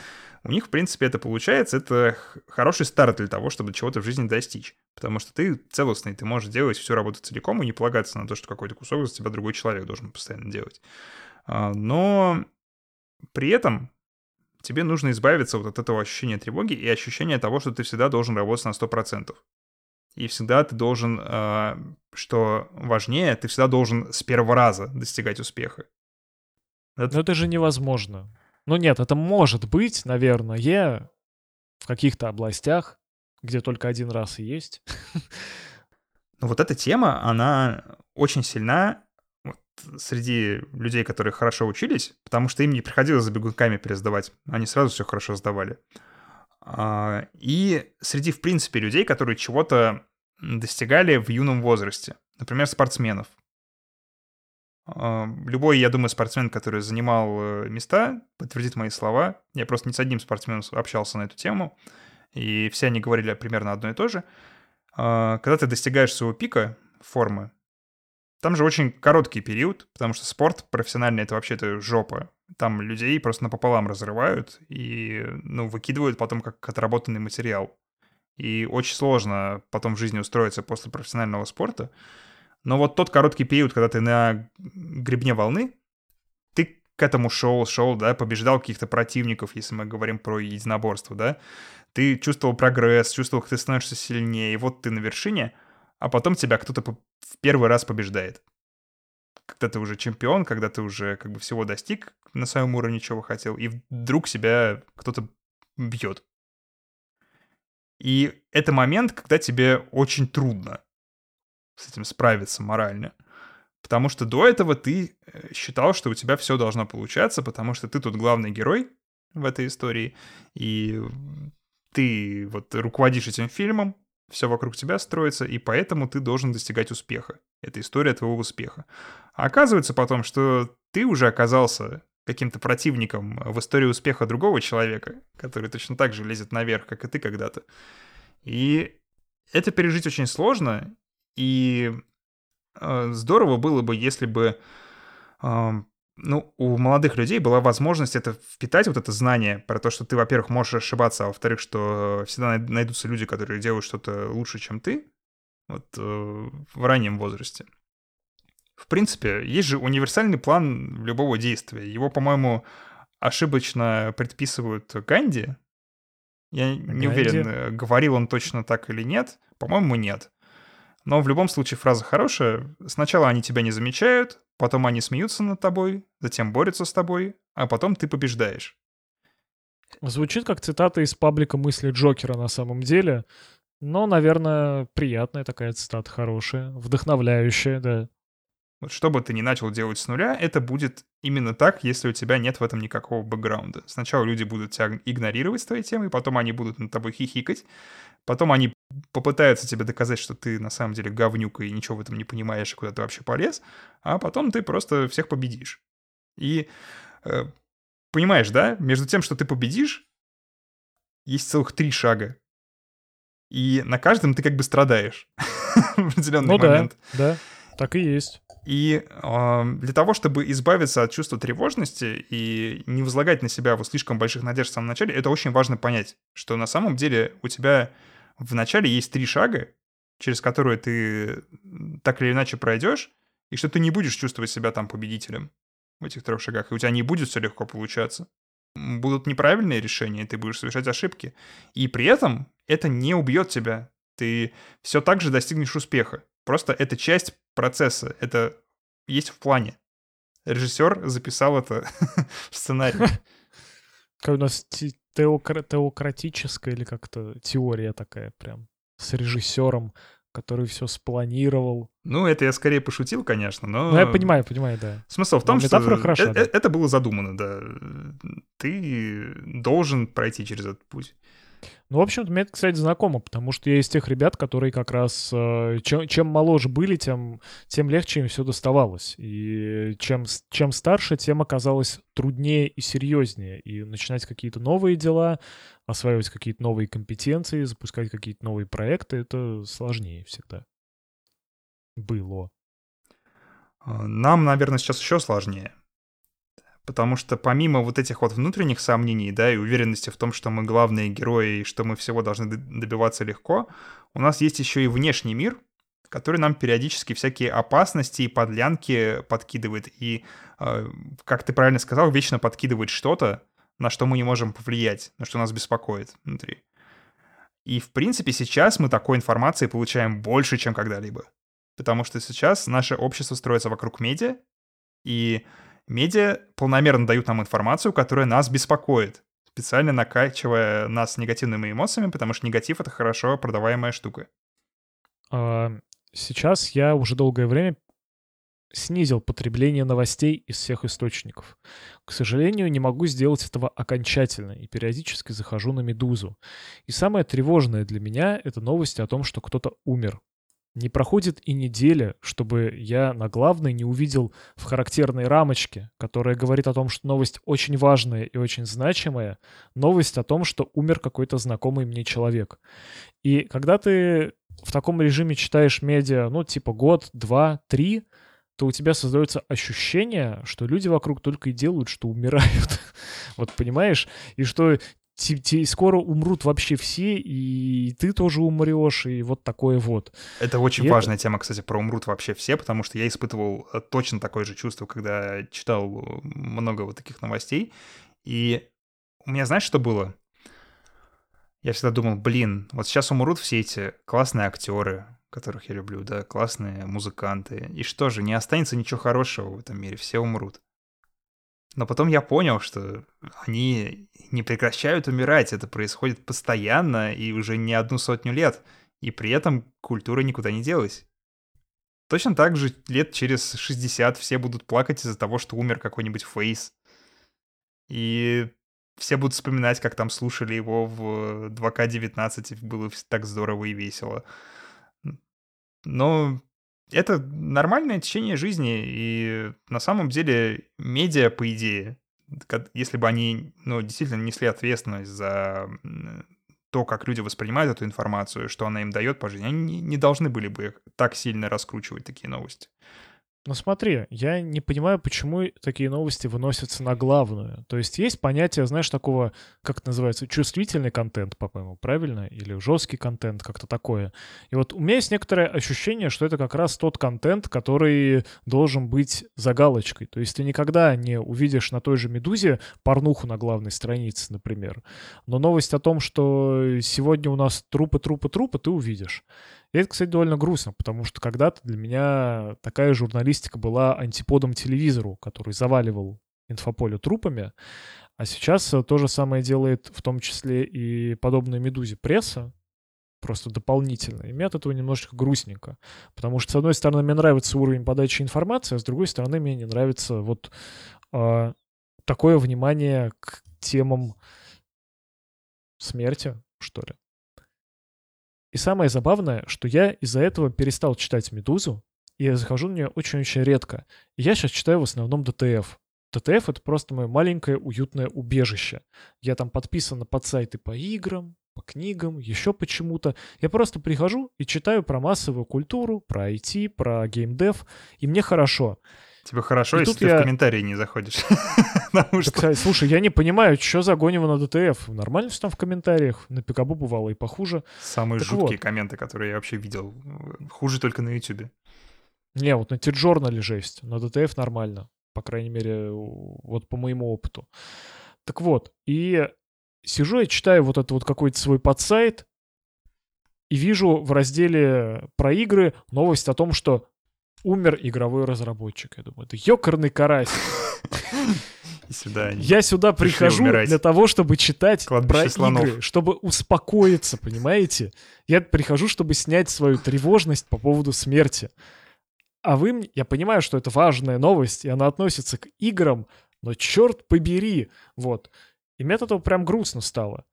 у них, в принципе, это получается. Это хороший старт для того, чтобы чего-то в жизни достичь. Потому что ты целостный, ты можешь делать всю работу целиком и не полагаться на то, что какой-то кусок за тебя другой человек должен постоянно делать. А, но при этом тебе нужно избавиться вот от этого ощущения тревоги и ощущения того, что ты всегда должен работать на 100%. И всегда ты должен, э, что важнее, ты всегда должен с первого раза достигать успеха. Это... Но это же невозможно. Ну нет, это может быть, наверное, в каких-то областях, где только один раз и есть. Ну вот эта тема, она очень сильна среди людей, которые хорошо учились, потому что им не приходилось за бегунками пересдавать. Они сразу все хорошо сдавали. А, и среди, в принципе, людей, которые чего-то достигали в юном возрасте. Например, спортсменов. А, любой, я думаю, спортсмен, который занимал э, места, подтвердит мои слова. Я просто не с одним спортсменом общался на эту тему, и все они говорили примерно одно и то же. А, когда ты достигаешь своего пика формы, там же очень короткий период, потому что спорт профессиональный — это вообще-то жопа. Там людей просто напополам разрывают и, ну, выкидывают потом как отработанный материал. И очень сложно потом в жизни устроиться после профессионального спорта. Но вот тот короткий период, когда ты на гребне волны, ты к этому шел, шел, да, побеждал каких-то противников, если мы говорим про единоборство, да, ты чувствовал прогресс, чувствовал, как ты становишься сильнее, и вот ты на вершине, а потом тебя кто-то в первый раз побеждает. Когда ты уже чемпион, когда ты уже как бы всего достиг на своем уровне, чего хотел, и вдруг себя кто-то бьет. И это момент, когда тебе очень трудно с этим справиться морально. Потому что до этого ты э, считал, что у тебя все должно получаться, потому что ты тут главный герой в этой истории, и ты вот руководишь этим фильмом, все вокруг тебя строится, и поэтому ты должен достигать успеха. Это история твоего успеха. А оказывается потом, что ты уже оказался каким-то противником в истории успеха другого человека, который точно так же лезет наверх, как и ты когда-то. И это пережить очень сложно, и э, здорово было бы, если бы э, ну, у молодых людей была возможность это впитать, вот это знание про то, что ты, во-первых, можешь ошибаться, а во-вторых, что всегда найдутся люди, которые делают что-то лучше, чем ты, вот э, в раннем возрасте. В принципе, есть же универсальный план любого действия. Его, по-моему, ошибочно предписывают Ганди. Я Ганди? не уверен, э, говорил он точно так или нет. По-моему, нет. Но в любом случае фраза хорошая. Сначала они тебя не замечают, потом они смеются над тобой, затем борются с тобой, а потом ты побеждаешь. Звучит как цитата из паблика мысли Джокера на самом деле. Но, наверное, приятная такая цитата, хорошая, вдохновляющая, да. Вот что бы ты ни начал делать с нуля, это будет именно так, если у тебя нет в этом никакого бэкграунда. Сначала люди будут тебя игнорировать с твоей темой, потом они будут над тобой хихикать, потом они попытаются тебе доказать, что ты на самом деле говнюк и ничего в этом не понимаешь, и куда ты вообще полез, а потом ты просто всех победишь. И э, понимаешь, да, между тем, что ты победишь, есть целых три шага. И на каждом ты как бы страдаешь в определенный ну, момент. Да, да, так и есть. И э, для того, чтобы избавиться от чувства тревожности и не возлагать на себя вот слишком больших надежд в самом начале, это очень важно понять, что на самом деле у тебя в начале есть три шага, через которые ты так или иначе пройдешь, и что ты не будешь чувствовать себя там победителем в этих трех шагах, и у тебя не будет все легко получаться. Будут неправильные решения, ты будешь совершать ошибки. И при этом это не убьет тебя. Ты все так же достигнешь успеха. Просто это часть процесса, это есть в плане. Режиссер записал это в сценарий. Как у нас теокра- теократическая или как-то теория такая прям с режиссером, который все спланировал. Ну, это я скорее пошутил, конечно, но... Ну, я понимаю, понимаю, да. Смысл в том, что хороша, э- да. это было задумано, да. Ты должен пройти через этот путь. Ну, в общем-то, мне это, кстати, знакомо, потому что я из тех ребят, которые как раз э, чем, чем моложе были, тем, тем легче им все доставалось. И чем, чем старше, тем оказалось труднее и серьезнее. И начинать какие-то новые дела, осваивать какие-то новые компетенции, запускать какие-то новые проекты, это сложнее всегда. Было. Нам, наверное, сейчас еще сложнее. Потому что помимо вот этих вот внутренних сомнений, да, и уверенности в том, что мы главные герои и что мы всего должны добиваться легко, у нас есть еще и внешний мир, который нам периодически всякие опасности и подлянки подкидывает. И, э, как ты правильно сказал, вечно подкидывает что-то, на что мы не можем повлиять, на что нас беспокоит внутри. И, в принципе, сейчас мы такой информации получаем больше, чем когда-либо. Потому что сейчас наше общество строится вокруг медиа, и медиа полномерно дают нам информацию, которая нас беспокоит, специально накачивая нас негативными эмоциями, потому что негатив — это хорошо продаваемая штука. А, сейчас я уже долгое время снизил потребление новостей из всех источников. К сожалению, не могу сделать этого окончательно и периодически захожу на «Медузу». И самое тревожное для меня — это новости о том, что кто-то умер. Не проходит и неделя, чтобы я на главной не увидел в характерной рамочке, которая говорит о том, что новость очень важная и очень значимая, новость о том, что умер какой-то знакомый мне человек. И когда ты в таком режиме читаешь медиа, ну, типа год, два, три, то у тебя создается ощущение, что люди вокруг только и делают, что умирают. вот понимаешь? И что скоро умрут вообще все, и ты тоже умрешь, и вот такое вот. Это очень и важная это... тема, кстати, про умрут вообще все, потому что я испытывал э, точно такое же чувство, когда читал много вот таких новостей. И у меня, знаешь, что было? Я всегда думал, блин, вот сейчас умрут все эти классные актеры, которых я люблю, да, классные музыканты. И что же, не останется ничего хорошего в этом мире, все умрут. Но потом я понял, что они не прекращают умирать, это происходит постоянно и уже не одну сотню лет, и при этом культура никуда не делась. Точно так же лет через 60 все будут плакать из-за того, что умер какой-нибудь Фейс. И все будут вспоминать, как там слушали его в 2К19, было так здорово и весело. Но это нормальное течение жизни, и на самом деле медиа, по идее, если бы они ну, действительно несли ответственность за то, как люди воспринимают эту информацию, что она им дает по жизни, они не должны были бы так сильно раскручивать такие новости. Ну смотри, я не понимаю, почему такие новости выносятся на главную. То есть есть понятие, знаешь, такого, как это называется, чувствительный контент, по-моему, правильно? Или жесткий контент, как-то такое. И вот у меня есть некоторое ощущение, что это как раз тот контент, который должен быть за галочкой. То есть ты никогда не увидишь на той же «Медузе» порнуху на главной странице, например. Но новость о том, что сегодня у нас трупы, трупы, трупы, ты увидишь. И это, кстати, довольно грустно, потому что когда-то для меня такая журналистика была антиподом телевизору, который заваливал инфополе трупами. А сейчас то же самое делает в том числе и подобная «Медузе» пресса, просто дополнительно. И мне от этого немножечко грустненько. Потому что, с одной стороны, мне нравится уровень подачи информации, а с другой стороны, мне не нравится вот э, такое внимание к темам смерти, что ли. И самое забавное, что я из-за этого перестал читать «Медузу», и я захожу на нее очень-очень редко. И я сейчас читаю в основном ДТФ. ДТФ — это просто мое маленькое уютное убежище. Я там подписан подсайты по играм, по книгам, еще почему-то. Я просто прихожу и читаю про массовую культуру, про IT, про геймдев, и мне хорошо. Тебе хорошо, и если ты я... в комментарии не заходишь. Потому что... Так, слушай, я не понимаю, что за гонево на DTF. Нормально все там в комментариях? На Пикабу бывало и похуже. Самые так жуткие вот. комменты, которые я вообще видел. Хуже только на Ютубе. Не, вот на TJournal е жесть. На DTF нормально. По крайней мере, вот по моему опыту. Так вот, и сижу я читаю вот этот вот какой-то свой подсайт, и вижу в разделе про игры новость о том, что умер игровой разработчик. Я думаю, это ёкарный карась. Сюда я сюда прихожу умирать. для того, чтобы читать Кладбище про слонов. игры, чтобы успокоиться, понимаете? Я прихожу, чтобы снять свою тревожность по поводу смерти. А вы, я понимаю, что это важная новость, и она относится к играм, но черт побери, вот. И мне от этого прям грустно стало.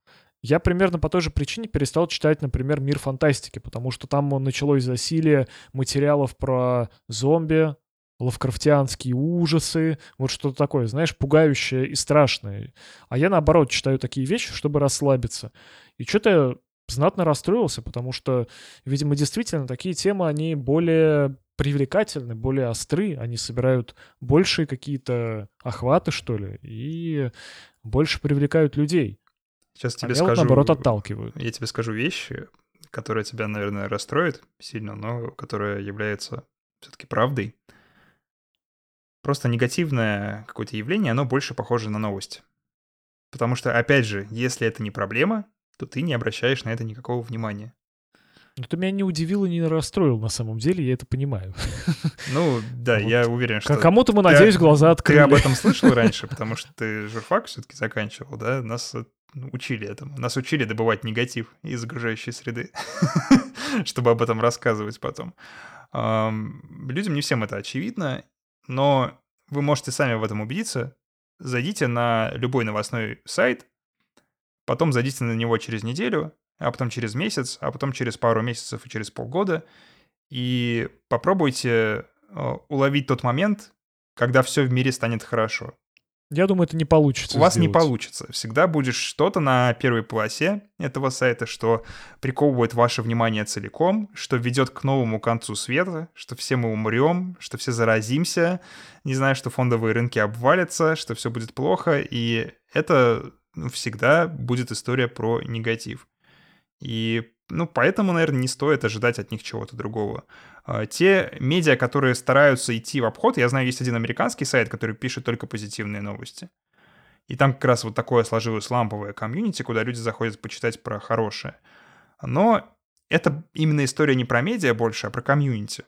Я примерно по той же причине перестал читать, например, «Мир фантастики», потому что там началось засилие материалов про зомби, лавкрафтианские ужасы, вот что-то такое, знаешь, пугающее и страшное. А я, наоборот, читаю такие вещи, чтобы расслабиться. И что-то знатно расстроился, потому что, видимо, действительно, такие темы, они более привлекательны, более остры, они собирают большие какие-то охваты, что ли, и больше привлекают людей. Сейчас тебе а скажу... Вот, наоборот, отталкивают. Я тебе скажу вещи, которые тебя, наверное, расстроят сильно, но которые являются все-таки правдой. Просто негативное какое-то явление, оно больше похоже на новость. Потому что, опять же, если это не проблема, то ты не обращаешь на это никакого внимания. Ну, ты меня не удивил и не расстроил на самом деле, я это понимаю. Ну, да, вот. я уверен, что... Кому-то мы, ты, надеюсь, глаза открыли. Ты об этом слышал раньше, потому что ты журфак все-таки заканчивал, да? Нас ну, учили этому. Нас учили добывать негатив из окружающей среды, чтобы об этом рассказывать потом. Людям не всем это очевидно, но вы можете сами в этом убедиться. Зайдите на любой новостной сайт, потом зайдите на него через неделю, а потом через месяц, а потом через пару месяцев и через полгода, и попробуйте э, уловить тот момент, когда все в мире станет хорошо. Я думаю, это не получится. У вас не получится. Всегда будет что-то на первой полосе этого сайта, что приковывает ваше внимание целиком, что ведет к новому концу света, что все мы умрем, что все заразимся, не знаю, что фондовые рынки обвалятся, что все будет плохо, и это ну, всегда будет история про негатив. И, ну, поэтому, наверное, не стоит ожидать от них чего-то другого. А, те медиа, которые стараются идти в обход, я знаю, есть один американский сайт, который пишет только позитивные новости. И там как раз вот такое сложилось ламповое комьюнити, куда люди заходят почитать про хорошее. Но это именно история не про медиа больше, а про комьюнити.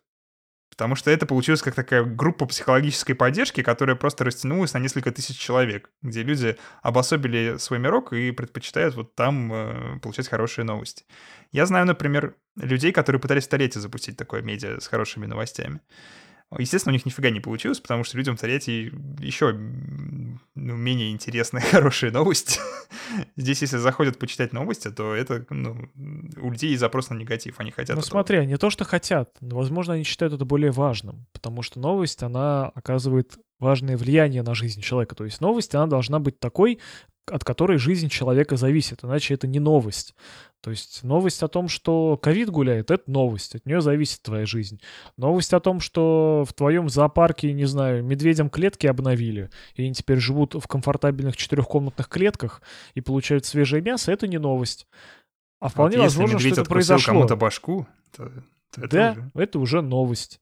Потому что это получилось как такая группа психологической поддержки, которая просто растянулась на несколько тысяч человек, где люди обособили свой мирок и предпочитают вот там э, получать хорошие новости. Я знаю, например, людей, которые пытались столетие запустить такое медиа с хорошими новостями. Естественно, у них нифига не получилось, потому что людям в Тольятти еще ну, менее интересные хорошие новости. Здесь, если заходят почитать новости, то это ну, у людей запрос на негатив, они хотят... Ну этого. смотри, они то, что хотят, возможно, они считают это более важным, потому что новость, она оказывает важное влияние на жизнь человека. То есть новость, она должна быть такой, от которой жизнь человека зависит, иначе это не новость. То есть новость о том, что ковид гуляет, это новость, от нее зависит твоя жизнь. Новость о том, что в твоем зоопарке, не знаю, медведям клетки обновили, и они теперь живут в комфортабельных четырехкомнатных клетках и получают свежее мясо, это не новость. А вполне вот возможно, что это произошло. кому-то башку, то, то это да, уже... это уже новость.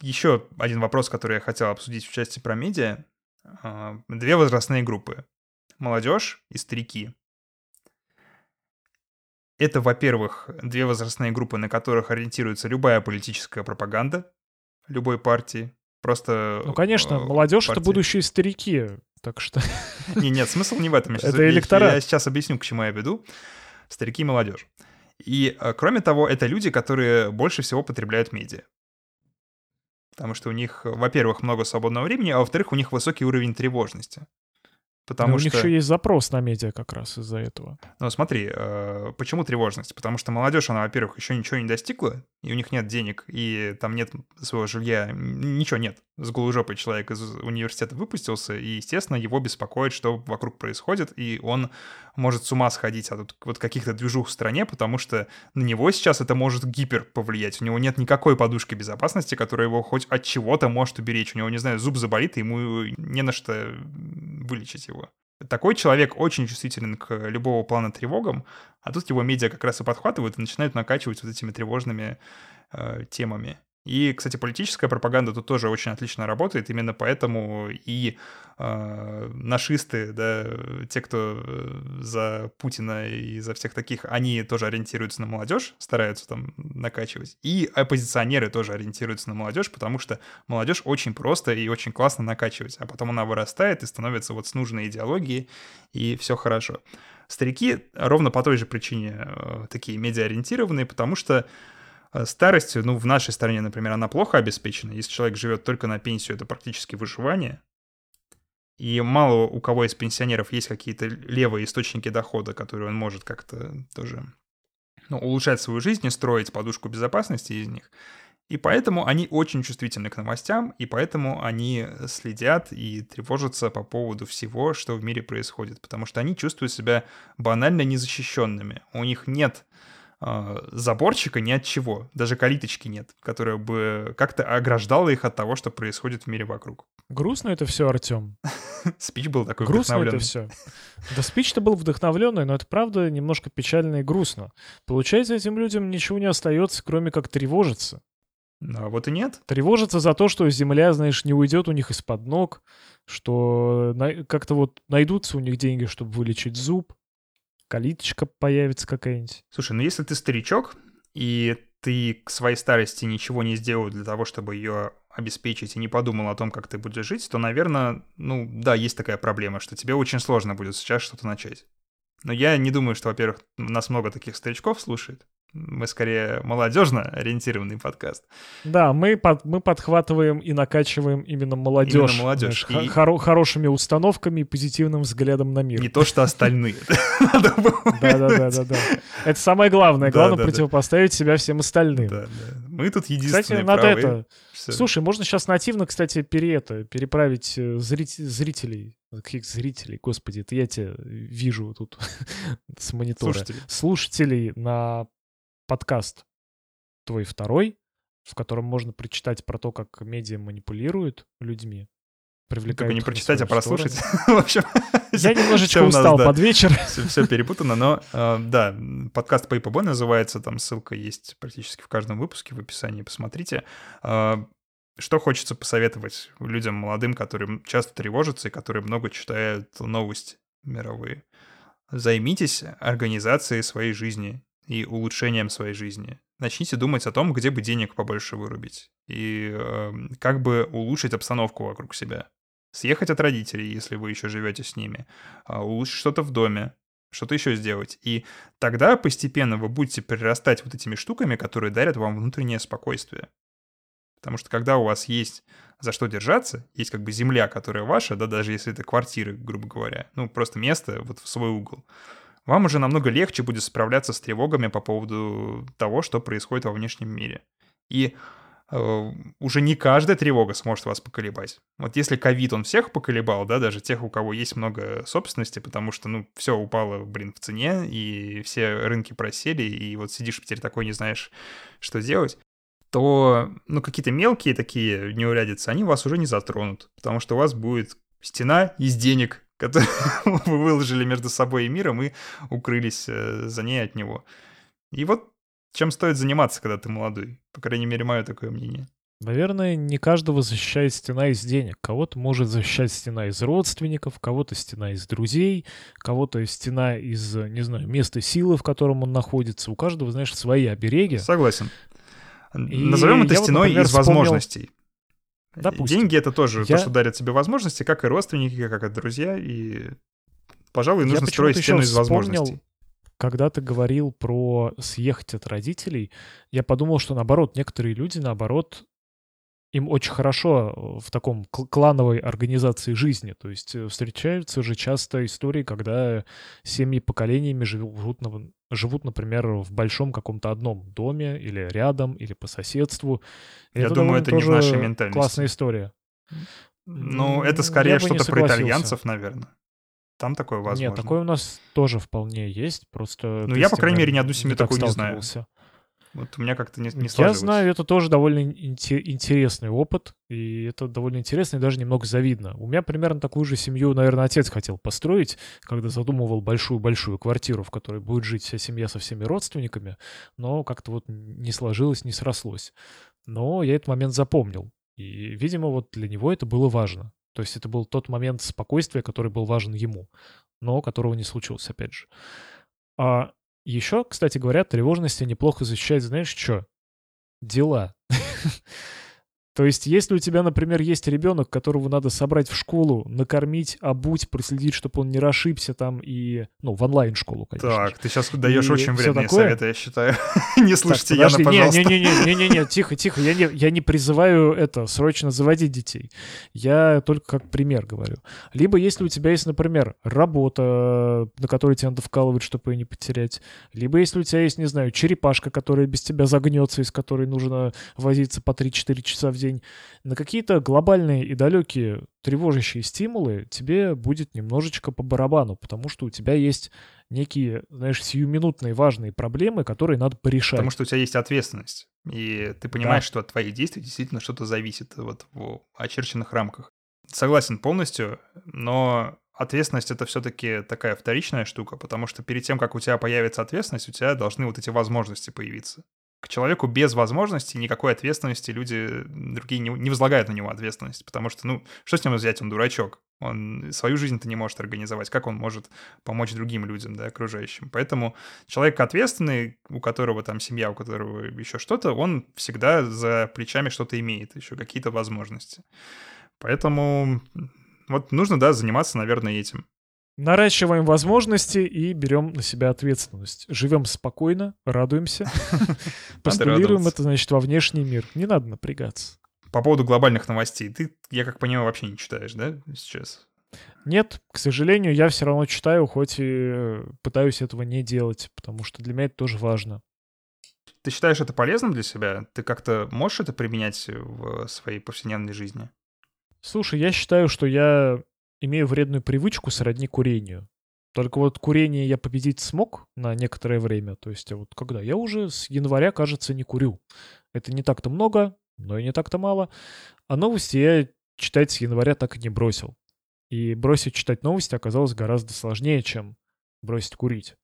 Еще один вопрос, который я хотел обсудить в части про медиа. А, две возрастные группы. Молодежь и старики. Это, во-первых, две возрастные группы, на которых ориентируется любая политическая пропаганда любой партии. Просто... Ну, конечно, э, молодежь — это будущие старики, так что... Не, нет, смысл не в этом. это электорат. Я сейчас объясню, к чему я веду. Старики и молодежь. И, э, кроме того, это люди, которые больше всего потребляют медиа. Потому что у них, во-первых, много свободного времени, а во-вторых, у них высокий уровень тревожности. Потому Но что... у них еще есть запрос на медиа как раз из-за этого. Ну, смотри, э, почему тревожность? Потому что молодежь, она, во-первых, еще ничего не достигла, и у них нет денег, и там нет своего жилья, ничего нет. С голужопой человек из университета выпустился, и, естественно, его беспокоит, что вокруг происходит, и он может с ума сходить от вот каких-то движух в стране, потому что на него сейчас это может гипер повлиять. У него нет никакой подушки безопасности, которая его хоть от чего-то может уберечь. У него, не знаю, зуб заболит, и ему не на что вылечить его. Такой человек очень чувствителен к любого плана тревогам, а тут его медиа как раз и подхватывают и начинают накачивать вот этими тревожными э, темами. И, кстати, политическая пропаганда тут тоже очень отлично работает, именно поэтому и э, нашисты, да, те, кто э, за Путина и за всех таких, они тоже ориентируются на молодежь, стараются там накачивать, и оппозиционеры тоже ориентируются на молодежь, потому что молодежь очень просто и очень классно накачивать, а потом она вырастает и становится вот с нужной идеологией, и все хорошо. Старики ровно по той же причине э, такие медиаориентированные, потому что старость, ну, в нашей стране, например, она плохо обеспечена. Если человек живет только на пенсию, это практически выживание. И мало у кого из пенсионеров есть какие-то левые источники дохода, которые он может как-то тоже ну, улучшать свою жизнь и строить подушку безопасности из них. И поэтому они очень чувствительны к новостям, и поэтому они следят и тревожатся по поводу всего, что в мире происходит, потому что они чувствуют себя банально незащищенными. У них нет э, заборчика ни от чего, даже калиточки нет, которая бы как-то ограждала их от того, что происходит в мире вокруг. Грустно это все, Артем. Спич был такой Грустно это все. Да спич-то был вдохновленный, но это правда немножко печально и грустно. Получается, этим людям ничего не остается, кроме как тревожиться. А вот и нет. Тревожатся за то, что земля, знаешь, не уйдет у них из-под ног, что как-то вот найдутся у них деньги, чтобы вылечить зуб, калиточка появится какая-нибудь. Слушай, ну если ты старичок, и ты к своей старости ничего не сделал для того, чтобы ее обеспечить и не подумал о том, как ты будешь жить, то, наверное, ну да, есть такая проблема, что тебе очень сложно будет сейчас что-то начать. Но я не думаю, что, во-первых, нас много таких старичков слушает. Мы скорее молодежно ориентированный подкаст. Да, мы, под, мы подхватываем и накачиваем именно молодежь. Именно молодежь. Знаешь, и... хоро- хорошими установками и позитивным взглядом на мир. Не то, что остальные. Да-да-да. Это самое главное. Главное противопоставить себя всем остальным. Мы тут единственные Кстати, надо это... Слушай, можно сейчас нативно, кстати, переправить э, зрителей каких зрителей, господи, это я тебя вижу тут с монитора. Слушателей. Слушателей на подкаст твой второй, в котором можно прочитать про то, как медиа манипулирует людьми. Привлекают Только не прочитать, а прослушать. в общем, я немножечко устал под вечер. Все, перепутано, но э, да, подкаст Paperboy называется, там ссылка есть практически в каждом выпуске в описании, посмотрите. Э, что хочется посоветовать людям молодым, которые часто тревожатся и которые много читают новости мировые? Займитесь организацией своей жизни и улучшением своей жизни. Начните думать о том, где бы денег побольше вырубить и э, как бы улучшить обстановку вокруг себя. Съехать от родителей, если вы еще живете с ними, э, улучшить что-то в доме, что-то еще сделать. И тогда постепенно вы будете перерастать вот этими штуками, которые дарят вам внутреннее спокойствие. Потому что когда у вас есть за что держаться, есть как бы земля, которая ваша, да, даже если это квартиры, грубо говоря, ну, просто место вот в свой угол, вам уже намного легче будет справляться с тревогами по поводу того, что происходит во внешнем мире. И э, уже не каждая тревога сможет вас поколебать. Вот если ковид, он всех поколебал, да, даже тех, у кого есть много собственности, потому что, ну, все упало, блин, в цене, и все рынки просели, и вот сидишь теперь такой, не знаешь, что делать то ну, какие-то мелкие такие неурядицы, они вас уже не затронут, потому что у вас будет стена из денег, которые вы выложили между собой и миром и укрылись э, за ней от него. И вот чем стоит заниматься, когда ты молодой. По крайней мере, мое такое мнение. Наверное, не каждого защищает стена из денег. Кого-то может защищать стена из родственников, кого-то стена из друзей, кого-то стена из, не знаю, места силы, в котором он находится. У каждого, знаешь, свои обереги. Согласен. И Назовем это стеной вот, например, из возможностей. Допустим. Деньги — это тоже я... то, что дарят тебе возможности, как и родственники, как и друзья, и, пожалуй, нужно я строить стену из возможностей. Когда ты говорил про съехать от родителей, я подумал, что наоборот, некоторые люди, наоборот, им очень хорошо э, в таком клановой организации жизни. То есть э, встречаются же часто истории, когда семьи поколениями живут, живут например, в большом каком-то одном доме или рядом, или по соседству. И Я это думаю, это не в нашей ментальности. Классная история. Ну, это скорее что-то про итальянцев, наверное. Там такое возможно. Нет, такое у нас тоже вполне есть, просто... Ну, я, по крайней мере, ни одну семью такую не знаю. Вот у меня как-то не, не сложилось. Я знаю, это тоже довольно интересный опыт, и это довольно интересно и даже немного завидно. У меня примерно такую же семью, наверное, отец хотел построить, когда задумывал большую-большую квартиру, в которой будет жить вся семья со всеми родственниками, но как-то вот не сложилось, не срослось. Но я этот момент запомнил, и, видимо, вот для него это было важно. То есть это был тот момент спокойствия, который был важен ему, но которого не случилось, опять же. А еще, кстати говоря, тревожности неплохо защищать, знаешь, что? Дела. То есть, если у тебя, например, есть ребенок, которого надо собрать в школу, накормить, обуть, проследить, чтобы он не расшибся там и... Ну, в онлайн-школу, конечно. Так, ты сейчас даешь и очень вредные такое? советы, я считаю. не слушайте так, Яна, пожалуйста. Не-не-не, тихо, тихо, я не, я не призываю это, срочно заводить детей. Я только как пример говорю. Либо если у тебя есть, например, работа, на которой тебе надо вкалывать, чтобы ее не потерять. Либо если у тебя есть, не знаю, черепашка, которая без тебя загнется, из которой нужно возиться по 3-4 часа в день день, на какие-то глобальные и далекие тревожащие стимулы тебе будет немножечко по барабану, потому что у тебя есть некие, знаешь, сиюминутные важные проблемы, которые надо порешать. Потому что у тебя есть ответственность, и ты понимаешь, да. что от твоих действий действительно что-то зависит вот в очерченных рамках. Согласен полностью, но ответственность это все-таки такая вторичная штука, потому что перед тем, как у тебя появится ответственность, у тебя должны вот эти возможности появиться к человеку без возможности, никакой ответственности люди другие не, не возлагают на него ответственность, потому что, ну, что с ним взять, он дурачок. Он свою жизнь-то не может организовать. Как он может помочь другим людям, да, окружающим? Поэтому человек ответственный, у которого там семья, у которого еще что-то, он всегда за плечами что-то имеет, еще какие-то возможности. Поэтому вот нужно, да, заниматься, наверное, этим. Наращиваем возможности и берем на себя ответственность. Живем спокойно, радуемся. Постулируем это, значит, во внешний мир. Не надо напрягаться. По поводу глобальных новостей. Ты, я как понимаю, вообще не читаешь, да, сейчас? Нет, к сожалению, я все равно читаю, хоть и пытаюсь этого не делать, потому что для меня это тоже важно. Ты считаешь это полезным для себя? Ты как-то можешь это применять в своей повседневной жизни? Слушай, я считаю, что я имею вредную привычку сродни курению. Только вот курение я победить смог на некоторое время. То есть вот когда? Я уже с января, кажется, не курю. Это не так-то много, но и не так-то мало. А новости я читать с января так и не бросил. И бросить читать новости оказалось гораздо сложнее, чем бросить курить.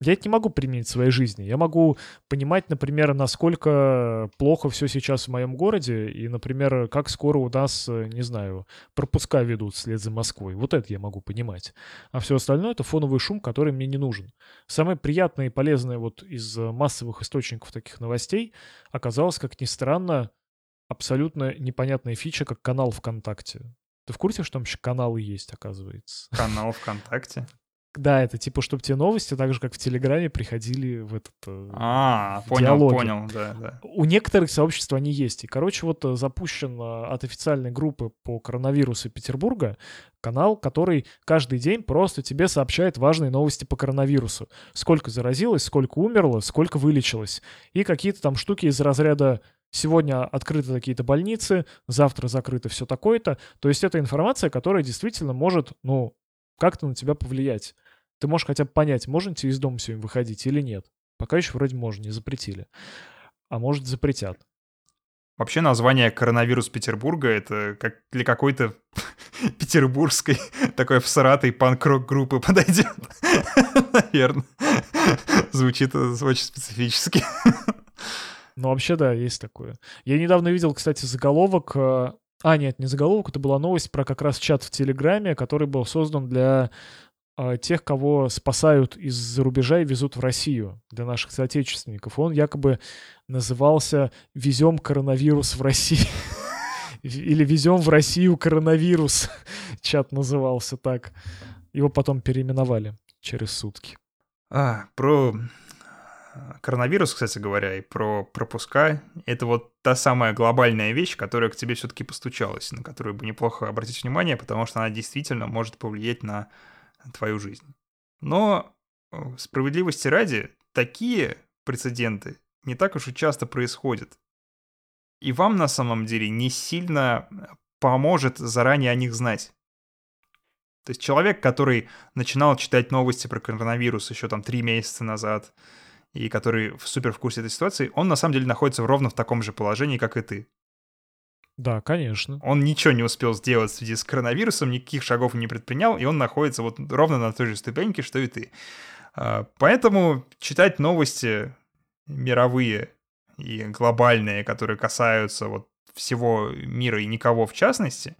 Я это не могу применить в своей жизни. Я могу понимать, например, насколько плохо все сейчас в моем городе, и, например, как скоро у нас, э, не знаю, пропуска ведут вслед за Москвой. Вот это я могу понимать. А все остальное — это фоновый шум, который мне не нужен. Самое приятное и полезное вот из массовых источников таких новостей оказалось, как ни странно, абсолютно непонятная фича, как канал ВКонтакте. Ты в курсе, что там еще каналы есть, оказывается? Канал ВКонтакте? Да, это типа, чтобы те новости, так же, как в Телеграме, приходили в этот э, А, в понял, диалоги. понял, да, да. У некоторых сообществ они есть. И, короче, вот э, запущен э, от официальной группы по коронавирусу Петербурга канал, который каждый день просто тебе сообщает важные новости по коронавирусу. Сколько заразилось, сколько умерло, сколько вылечилось. И какие-то там штуки из разряда Сегодня открыты какие-то больницы, завтра закрыто все такое-то. То есть это информация, которая действительно может, ну, как-то на тебя повлиять. Ты можешь хотя бы понять, можно тебе из дома сегодня выходить или нет. Пока еще вроде можно, не запретили. А может, запретят. Вообще название «Коронавирус Петербурга» — это как для какой-то петербургской такой всратой панк-рок группы подойдет. Наверное. Звучит очень специфически. Ну, вообще, да, есть такое. Я недавно видел, кстати, заголовок э, а, нет, не заголовок, это была новость про как раз чат в Телеграме, который был создан для э, тех, кого спасают из-за рубежа и везут в Россию, для наших соотечественников. Он якобы назывался «Везем коронавирус в Россию». Или «Везем в Россию коронавирус». Чат назывался так. Его потом переименовали через сутки. А, про коронавирус, кстати говоря, и про пропуска, это вот та самая глобальная вещь, которая к тебе все-таки постучалась, на которую бы неплохо обратить внимание, потому что она действительно может повлиять на твою жизнь. Но э, справедливости ради, такие прецеденты не так уж и часто происходят. И вам на самом деле не сильно поможет заранее о них знать. То есть человек, который начинал читать новости про коронавирус еще там три месяца назад, и который в супер в курсе этой ситуации, он на самом деле находится ровно в таком же положении, как и ты. Да, конечно. Он ничего не успел сделать в связи с коронавирусом, никаких шагов не предпринял, и он находится вот ровно на той же ступеньке, что и ты. А, поэтому читать новости мировые и глобальные, которые касаются вот всего мира и никого в частности,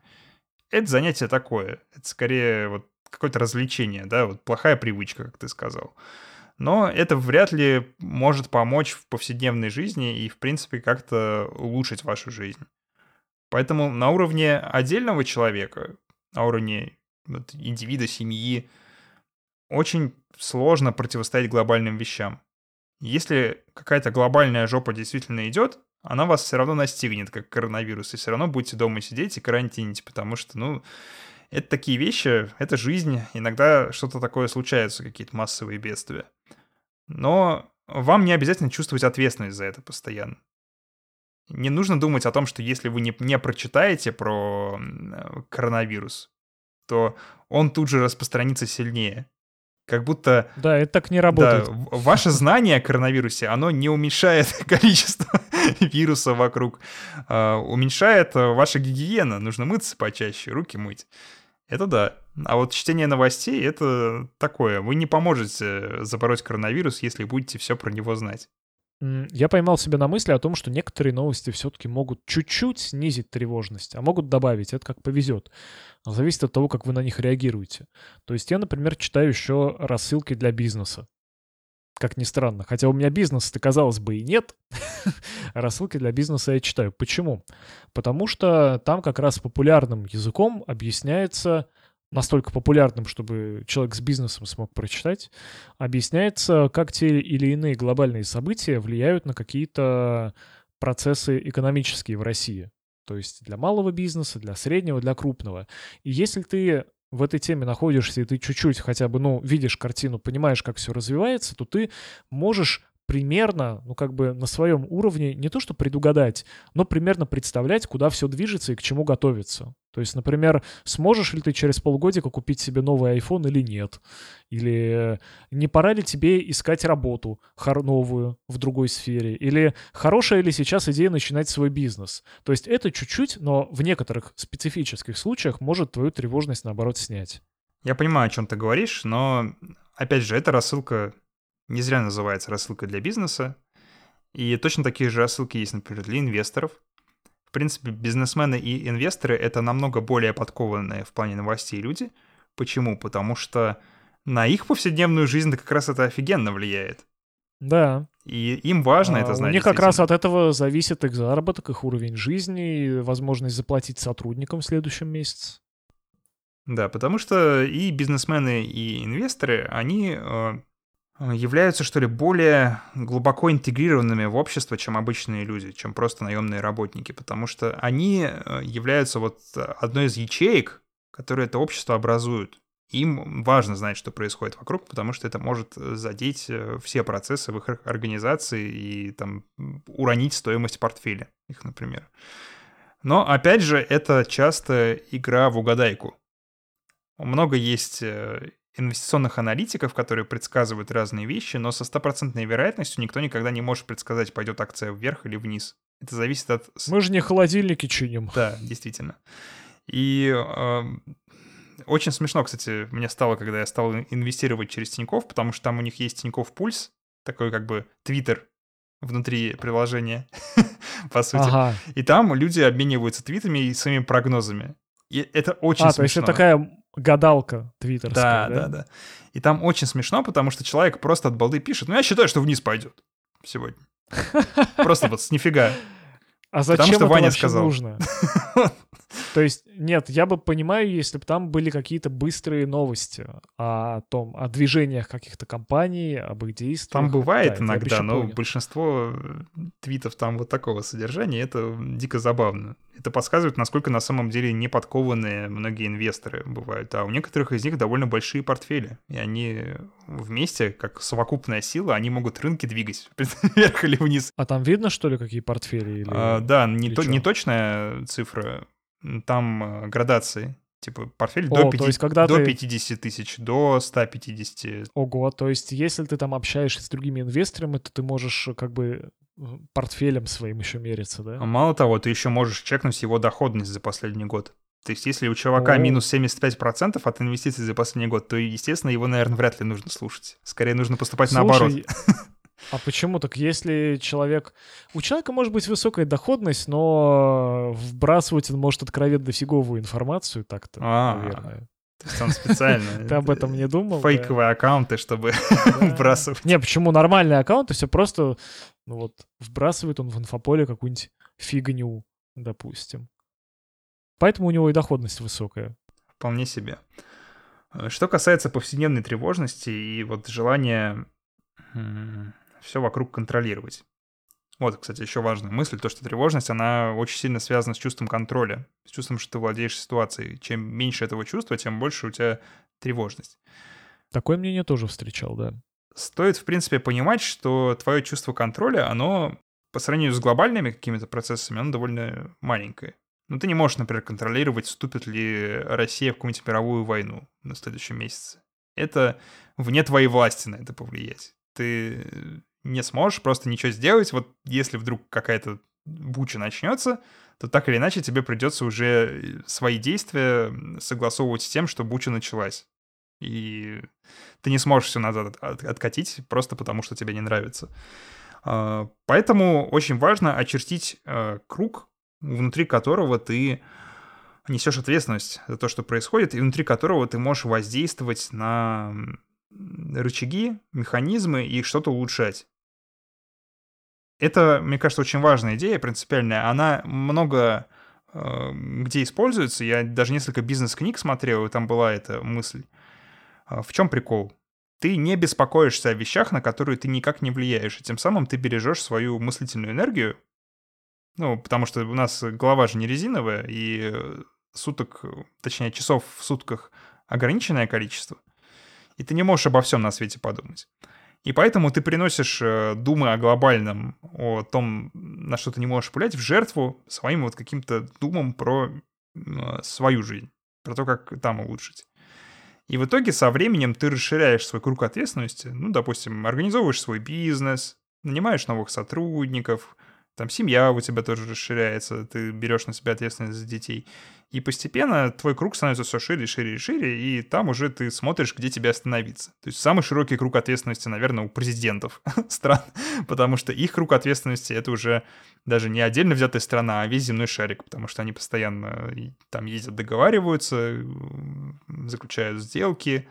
это занятие такое. Это скорее вот какое-то развлечение, да, вот плохая привычка, как ты сказал но это вряд ли может помочь в повседневной жизни и, в принципе, как-то улучшить вашу жизнь. Поэтому на уровне отдельного человека, на уровне вот, индивида, семьи, очень сложно противостоять глобальным вещам. Если какая-то глобальная жопа действительно идет, она вас все равно настигнет, как коронавирус, и все равно будете дома сидеть и карантините, потому что, ну, это такие вещи, это жизнь. Иногда что-то такое случается, какие-то массовые бедствия. Но вам не обязательно чувствовать ответственность за это постоянно. Не нужно думать о том, что если вы не, не прочитаете про коронавирус, то он тут же распространится сильнее. Как будто... Да, это так не работает. Да, ваше знание о коронавирусе, оно не уменьшает количество вируса вокруг. А, уменьшает ваша гигиена. Нужно мыться почаще, руки мыть. Это да. А вот чтение новостей — это такое. Вы не поможете забороть коронавирус, если будете все про него знать. Я поймал себя на мысли о том, что некоторые новости все-таки могут чуть-чуть снизить тревожность, а могут добавить. Это как повезет. Зависит от того, как вы на них реагируете. То есть я, например, читаю еще рассылки для бизнеса. Как ни странно. Хотя у меня бизнеса-то, казалось бы, и нет. рассылки для бизнеса я читаю. Почему? Потому что там как раз популярным языком объясняется настолько популярным, чтобы человек с бизнесом смог прочитать, объясняется, как те или иные глобальные события влияют на какие-то процессы экономические в России. То есть для малого бизнеса, для среднего, для крупного. И если ты в этой теме находишься, и ты чуть-чуть хотя бы, ну, видишь картину, понимаешь, как все развивается, то ты можешь примерно, ну как бы на своем уровне не то что предугадать, но примерно представлять, куда все движется и к чему готовиться. То есть, например, сможешь ли ты через полгодика купить себе новый iPhone или нет? Или не пора ли тебе искать работу новую в другой сфере? Или хорошая ли сейчас идея начинать свой бизнес? То есть это чуть-чуть, но в некоторых специфических случаях может твою тревожность, наоборот, снять. Я понимаю, о чем ты говоришь, но, опять же, эта рассылка не зря называется рассылка для бизнеса. И точно такие же рассылки есть, например, для инвесторов. В принципе, бизнесмены и инвесторы — это намного более подкованные в плане новостей люди. Почему? Потому что на их повседневную жизнь как раз это офигенно влияет. Да. И им важно а, это знать. У них как раз от этого зависит их заработок, их уровень жизни, возможность заплатить сотрудникам в следующем месяце. Да, потому что и бизнесмены, и инвесторы, они э, являются, что ли, более глубоко интегрированными в общество, чем обычные люди, чем просто наемные работники, потому что они э, являются вот одной из ячеек, которые это общество образуют. Им важно знать, что происходит вокруг, потому что это может задеть э, все процессы в их организации и там уронить стоимость портфеля их, например. Но, опять же, это часто игра в угадайку. Много есть инвестиционных аналитиков, которые предсказывают разные вещи, но со стопроцентной вероятностью никто никогда не может предсказать, пойдет акция вверх или вниз. Это зависит от... Мы же не холодильники чиним. Да, действительно. И э, очень смешно, кстати, мне стало, когда я стал инвестировать через Тиньков, потому что там у них есть Тиньков Пульс, такой как бы Твиттер внутри приложения, по сути. Ага. И там люди обмениваются твитами и своими прогнозами. И это очень а, смешно. А, то есть это такая гадалка твиттерская, да, да? Да, да. И там очень смешно, потому что человек просто от балды пишет, ну я считаю, что вниз пойдет сегодня. Просто вот с нифига. А зачем Потому что это Ваня сказал. нужно? То есть, нет, я бы понимаю, если бы там были какие-то быстрые новости о том, о движениях каких-то компаний, об их действиях. Там бывает да, иногда, но понял. большинство твитов там вот такого содержания, это дико забавно. Это подсказывает, насколько на самом деле не подкованные многие инвесторы бывают. А у некоторых из них довольно большие портфели. И они вместе, как совокупная сила, они могут рынки двигать вверх или вниз. А там видно, что ли, какие портфели? Или... А, да, не, то, не точная цифра там э, градации. Типа портфель О, до, 5, то есть, когда до ты... 50 тысяч, до 150. Ого, то есть если ты там общаешься с другими инвесторами, то ты можешь э, как бы портфелем своим еще мериться, да? А мало того, ты еще можешь чекнуть его доходность за последний год. То есть если у чувака О. минус 75% от инвестиций за последний год, то, естественно, его, наверное, вряд ли нужно слушать. Скорее нужно поступать Слушай, наоборот. А почему так? Если человек... У человека может быть высокая доходность, но вбрасывать он может откровенно дофиговую информацию так-то, а, наверное. То есть он специально... Ты об этом не думал? Фейковые аккаунты, чтобы вбрасывать. Не, почему нормальные аккаунты все просто... Ну вот, вбрасывает он в инфополе какую-нибудь фигню, допустим. Поэтому у него и доходность высокая. Вполне себе. Что касается повседневной тревожности и вот желания все вокруг контролировать. Вот, кстати, еще важная мысль, то, что тревожность, она очень сильно связана с чувством контроля, с чувством, что ты владеешь ситуацией. Чем меньше этого чувства, тем больше у тебя тревожность. Такое мнение тоже встречал, да. Стоит, в принципе, понимать, что твое чувство контроля, оно по сравнению с глобальными какими-то процессами, оно довольно маленькое. Ну, ты не можешь, например, контролировать, вступит ли Россия в какую-нибудь мировую войну на следующем месяце. Это вне твоей власти на это повлиять. Ты не сможешь просто ничего сделать. Вот если вдруг какая-то буча начнется, то так или иначе тебе придется уже свои действия согласовывать с тем, что буча началась. И ты не сможешь все назад откатить просто потому, что тебе не нравится. А, поэтому очень важно очертить э, круг, внутри которого ты несешь ответственность за то, что происходит, и внутри которого ты можешь воздействовать на рычаги, механизмы и что-то улучшать. Это, мне кажется, очень важная идея, принципиальная. Она много э, где используется. Я даже несколько бизнес-книг смотрел, и там была эта мысль. А, в чем прикол? Ты не беспокоишься о вещах, на которые ты никак не влияешь, и тем самым ты бережешь свою мыслительную энергию. Ну, потому что у нас голова же не резиновая, и суток, точнее, часов в сутках ограниченное количество, и ты не можешь обо всем на свете подумать. И поэтому ты приносишь э, думы о глобальном, о том, на что ты не можешь влиять, в жертву своим вот каким-то думам про э, свою жизнь, про то, как там улучшить. И в итоге со временем ты расширяешь свой круг ответственности, ну, допустим, организовываешь свой бизнес, нанимаешь новых сотрудников, там семья у тебя тоже расширяется, ты берешь на себя ответственность за детей. И постепенно твой круг становится все шире, шире и шире, и там уже ты смотришь, где тебе остановиться. То есть самый широкий круг ответственности, наверное, у президентов стран, потому что их круг ответственности — это уже даже не отдельно взятая страна, а весь земной шарик, потому что они постоянно там ездят, договариваются, заключают сделки,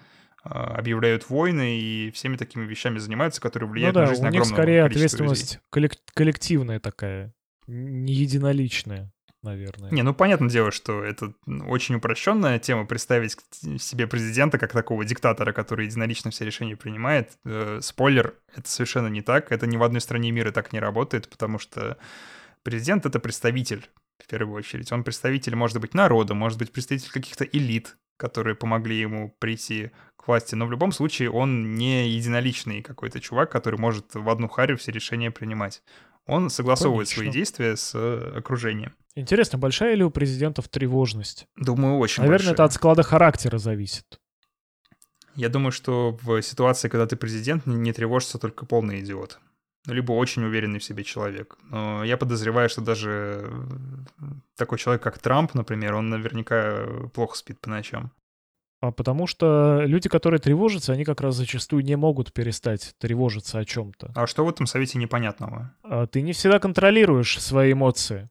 объявляют войны и всеми такими вещами занимаются, которые влияют ну да, на жизнь у них скорее ответственность коллек- коллективная такая, не единоличная наверное. Не, ну понятное дело, что это очень упрощенная тема представить себе президента как такого диктатора, который единолично все решения принимает. Э, спойлер, это совершенно не так. Это ни в одной стране мира так не работает, потому что президент — это представитель, в первую очередь. Он представитель, может быть, народа, может быть, представитель каких-то элит, которые помогли ему прийти к власти, но в любом случае он не единоличный какой-то чувак, который может в одну харю все решения принимать. Он согласовывает Конечно. свои действия с э, окружением. Интересно, большая ли у президентов тревожность? Думаю, очень Наверное, большая. это от склада характера зависит. Я думаю, что в ситуации, когда ты президент, не тревожится только полный идиот. Либо очень уверенный в себе человек. Но я подозреваю, что даже такой человек, как Трамп, например, он наверняка плохо спит по ночам. А потому что люди, которые тревожатся, они как раз зачастую не могут перестать тревожиться о чем-то. А что в этом совете непонятного? А ты не всегда контролируешь свои эмоции.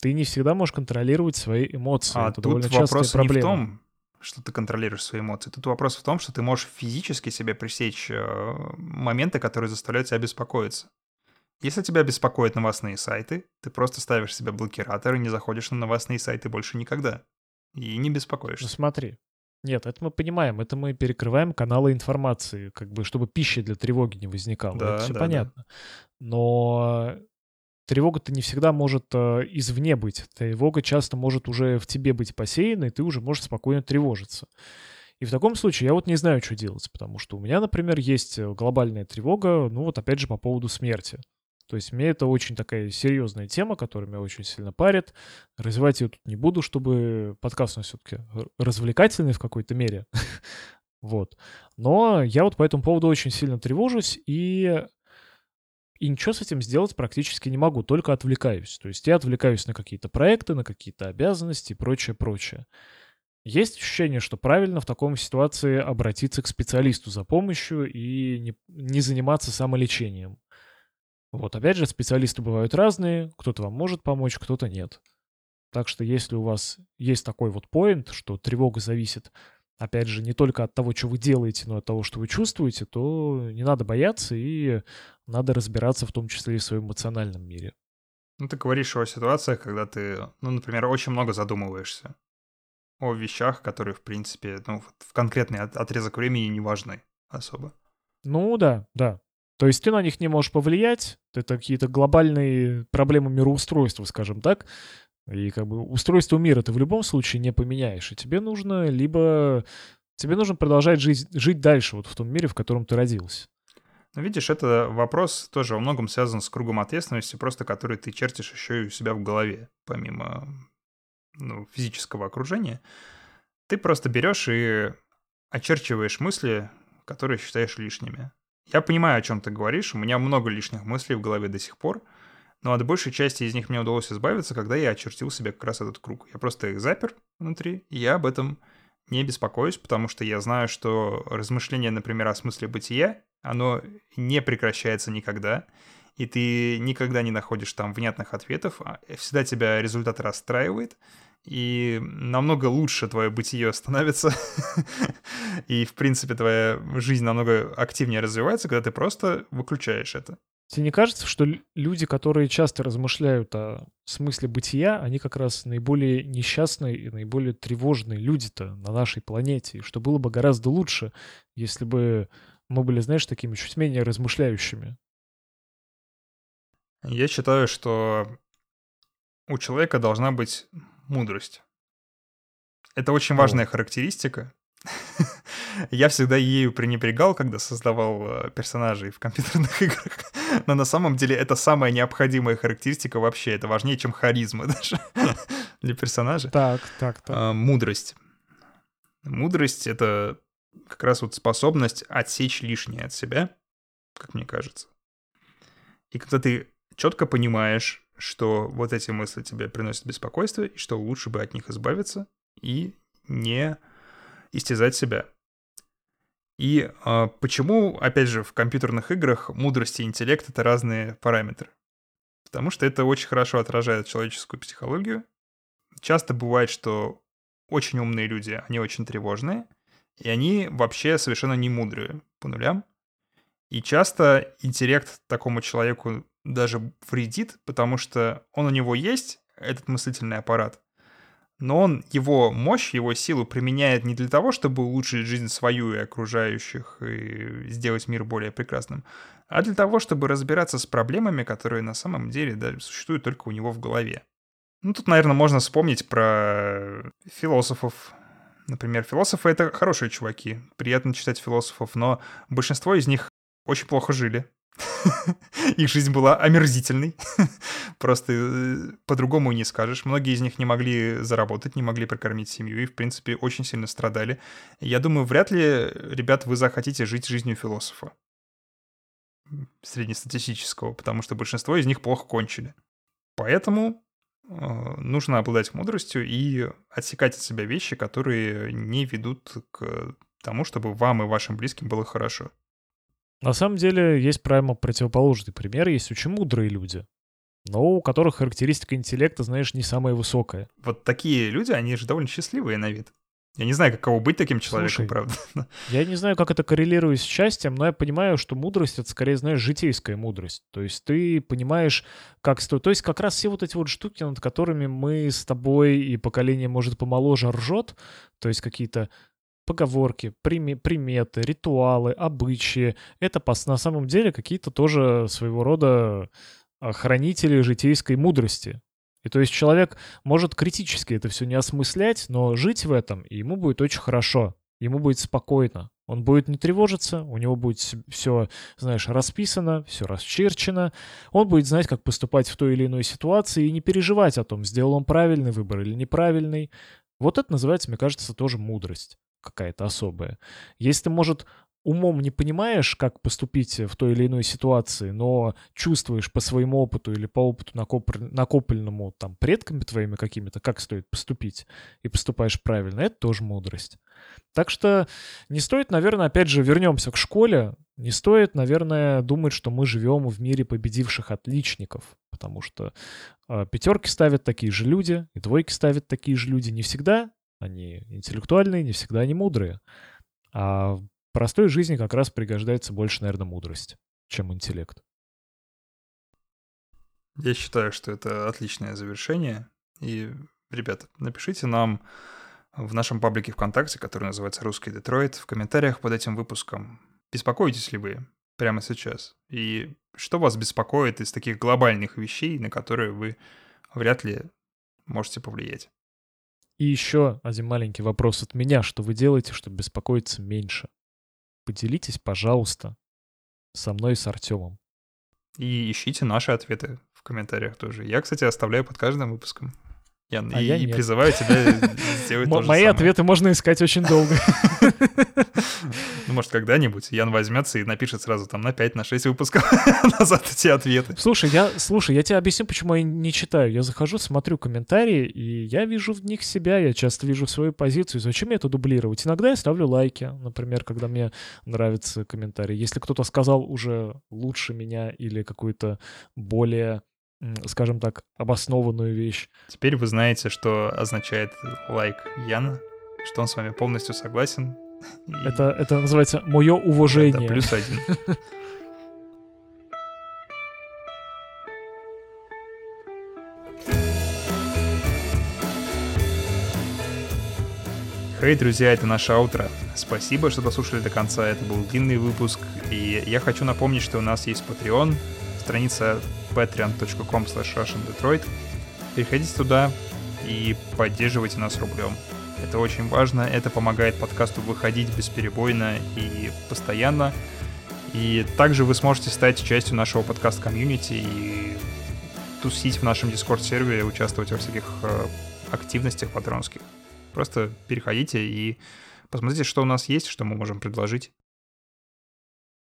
Ты не всегда можешь контролировать свои эмоции. А Это тут вопрос не в том, что ты контролируешь свои эмоции. Тут вопрос в том, что ты можешь физически себе пресечь э, моменты, которые заставляют тебя беспокоиться. Если тебя беспокоят новостные сайты, ты просто ставишь себе блокиратор и не заходишь на новостные сайты больше никогда. И не беспокоишься. Ну смотри, нет, это мы понимаем, это мы перекрываем каналы информации, как бы, чтобы пища для тревоги не возникала. Да, это все да, понятно. Да. Но тревога-то не всегда может э, извне быть. Тревога часто может уже в тебе быть посеяна, и ты уже можешь спокойно тревожиться. И в таком случае я вот не знаю, что делать, потому что у меня, например, есть э, глобальная тревога, ну вот опять же по поводу смерти. То есть мне это очень такая серьезная тема, которая меня очень сильно парит. Развивать ее тут не буду, чтобы подкаст у нас все-таки развлекательный в какой-то мере. вот. Но я вот по этому поводу очень сильно тревожусь и и ничего с этим сделать практически не могу, только отвлекаюсь. То есть я отвлекаюсь на какие-то проекты, на какие-то обязанности и прочее, прочее. Есть ощущение, что правильно в таком ситуации обратиться к специалисту за помощью и не, не заниматься самолечением. Вот, опять же, специалисты бывают разные, кто-то вам может помочь, кто-то нет. Так что если у вас есть такой вот поинт, что тревога зависит, опять же, не только от того, что вы делаете, но от того, что вы чувствуете, то не надо бояться и надо разбираться в том числе и в своем эмоциональном мире. Ну, ты говоришь о ситуациях, когда ты, ну, например, очень много задумываешься о вещах, которые, в принципе, ну, в конкретный отрезок времени не важны особо. Ну да, да. То есть ты на них не можешь повлиять, это какие-то глобальные проблемы мироустройства, скажем так, и как бы устройство мира ты в любом случае не поменяешь, и тебе нужно либо... Тебе нужно продолжать жить, жить дальше вот в том мире, в котором ты родился. Ну, видишь, это вопрос тоже во многом связан с кругом ответственности, просто который ты чертишь еще и у себя в голове, помимо ну, физического окружения. Ты просто берешь и очерчиваешь мысли, которые считаешь лишними. Я понимаю, о чем ты говоришь. У меня много лишних мыслей в голове до сих пор. Но от большей части из них мне удалось избавиться, когда я очертил себе как раз этот круг. Я просто их запер внутри, и я об этом не беспокоюсь, потому что я знаю, что размышление, например, о смысле бытия, оно не прекращается никогда, и ты никогда не находишь там внятных ответов, а всегда тебя результат расстраивает, и намного лучше твое бытие становится, и, в принципе, твоя жизнь намного активнее развивается, когда ты просто выключаешь это. Тебе не кажется, что люди, которые часто размышляют о смысле бытия, они как раз наиболее несчастные и наиболее тревожные люди-то на нашей планете, и что было бы гораздо лучше, если бы мы были, знаешь, такими чуть менее размышляющими? Я считаю, что у человека должна быть мудрость. Это очень важная характеристика. Я всегда ею пренебрегал, когда создавал э, персонажей в компьютерных играх. Но на самом деле это самая необходимая характеристика вообще. Это важнее, чем харизма даже для персонажа. Так, так, так. А, мудрость. Мудрость — это как раз вот способность отсечь лишнее от себя, как мне кажется. И когда ты четко понимаешь, что вот эти мысли тебе приносят беспокойство, и что лучше бы от них избавиться и не истязать себя. И э, почему, опять же, в компьютерных играх мудрость и интеллект — это разные параметры? Потому что это очень хорошо отражает человеческую психологию. Часто бывает, что очень умные люди, они очень тревожные, и они вообще совершенно не мудрые по нулям. И часто интеллект такому человеку даже вредит, потому что он у него есть, этот мыслительный аппарат, но он его мощь, его силу применяет не для того, чтобы улучшить жизнь свою и окружающих и сделать мир более прекрасным, а для того, чтобы разбираться с проблемами, которые на самом деле да, существуют только у него в голове. Ну, тут, наверное, можно вспомнить про философов. Например, философы — это хорошие чуваки, приятно читать философов, но большинство из них очень плохо жили. Их жизнь была омерзительной. Просто э, по-другому не скажешь. Многие из них не могли заработать, не могли прокормить семью и, в принципе, очень сильно страдали. Я думаю, вряд ли, ребят, вы захотите жить жизнью философа среднестатистического, потому что большинство из них плохо кончили. Поэтому э, нужно обладать мудростью и отсекать от себя вещи, которые не ведут к тому, чтобы вам и вашим близким было хорошо. На самом деле есть прямо противоположный пример. Есть очень мудрые люди, но у которых характеристика интеллекта, знаешь, не самая высокая. Вот такие люди, они же довольно счастливые на вид. Я не знаю, каково быть таким человеком, Слушай, правда. Я не знаю, как это коррелирует с счастьем, но я понимаю, что мудрость — это скорее, знаешь, житейская мудрость. То есть ты понимаешь, как стоит... То есть как раз все вот эти вот штуки, над которыми мы с тобой и поколение, может, помоложе ржет, то есть какие-то поговорки, приметы, ритуалы, обычаи. Это на самом деле какие-то тоже своего рода а, хранители житейской мудрости. И то есть человек может критически это все не осмыслять, но жить в этом ему будет очень хорошо, ему будет спокойно. Он будет не тревожиться, у него будет все, знаешь, расписано, все расчерчено. Он будет знать, как поступать в той или иной ситуации и не переживать о том, сделал он правильный выбор или неправильный. Вот это называется, мне кажется, тоже мудрость какая-то особая. Если ты, может, умом не понимаешь, как поступить в той или иной ситуации, но чувствуешь по своему опыту или по опыту накопленному там предками твоими какими-то, как стоит поступить, и поступаешь правильно, это тоже мудрость. Так что не стоит, наверное, опять же, вернемся к школе, не стоит, наверное, думать, что мы живем в мире победивших отличников, потому что э, пятерки ставят такие же люди, и двойки ставят такие же люди. Не всегда они интеллектуальные, не всегда они мудрые. А в простой жизни как раз пригождается больше, наверное, мудрость, чем интеллект. Я считаю, что это отличное завершение. И, ребята, напишите нам в нашем паблике ВКонтакте, который называется «Русский Детройт», в комментариях под этим выпуском, беспокоитесь ли вы прямо сейчас? И что вас беспокоит из таких глобальных вещей, на которые вы вряд ли можете повлиять? И еще один маленький вопрос от меня. Что вы делаете, чтобы беспокоиться меньше? Поделитесь, пожалуйста, со мной и с Артемом. И ищите наши ответы в комментариях тоже. Я, кстати, оставляю под каждым выпуском. Ян, а и, я и призываю тебя сделать то же Мои ответы можно искать очень долго. Ну, может, когда-нибудь Ян возьмется и напишет сразу там на 5, на 6 выпусков назад эти ответы. Слушай, я, слушай, я тебе объясню, почему я не читаю. Я захожу, смотрю комментарии, и я вижу в них себя, я часто вижу свою позицию. Зачем мне это дублировать? Иногда я ставлю лайки, например, когда мне нравится комментарий. Если кто-то сказал уже лучше меня или какую-то более скажем так, обоснованную вещь. Теперь вы знаете, что означает лайк Яна, что он с вами полностью согласен. Это, это называется «мое уважение». Да, плюс один. Хей, друзья, это наше аутро. Спасибо, что дослушали до конца. Это был длинный выпуск. И я хочу напомнить, что у нас есть Patreon, страница patreon.com russiandetroit. Переходите туда и поддерживайте нас рублем. Это очень важно, это помогает подкасту выходить бесперебойно и постоянно. И также вы сможете стать частью нашего подкаст-комьюнити и тусить в нашем дискорд-сервере, участвовать во всяких э, активностях патронских. Просто переходите и посмотрите, что у нас есть, что мы можем предложить.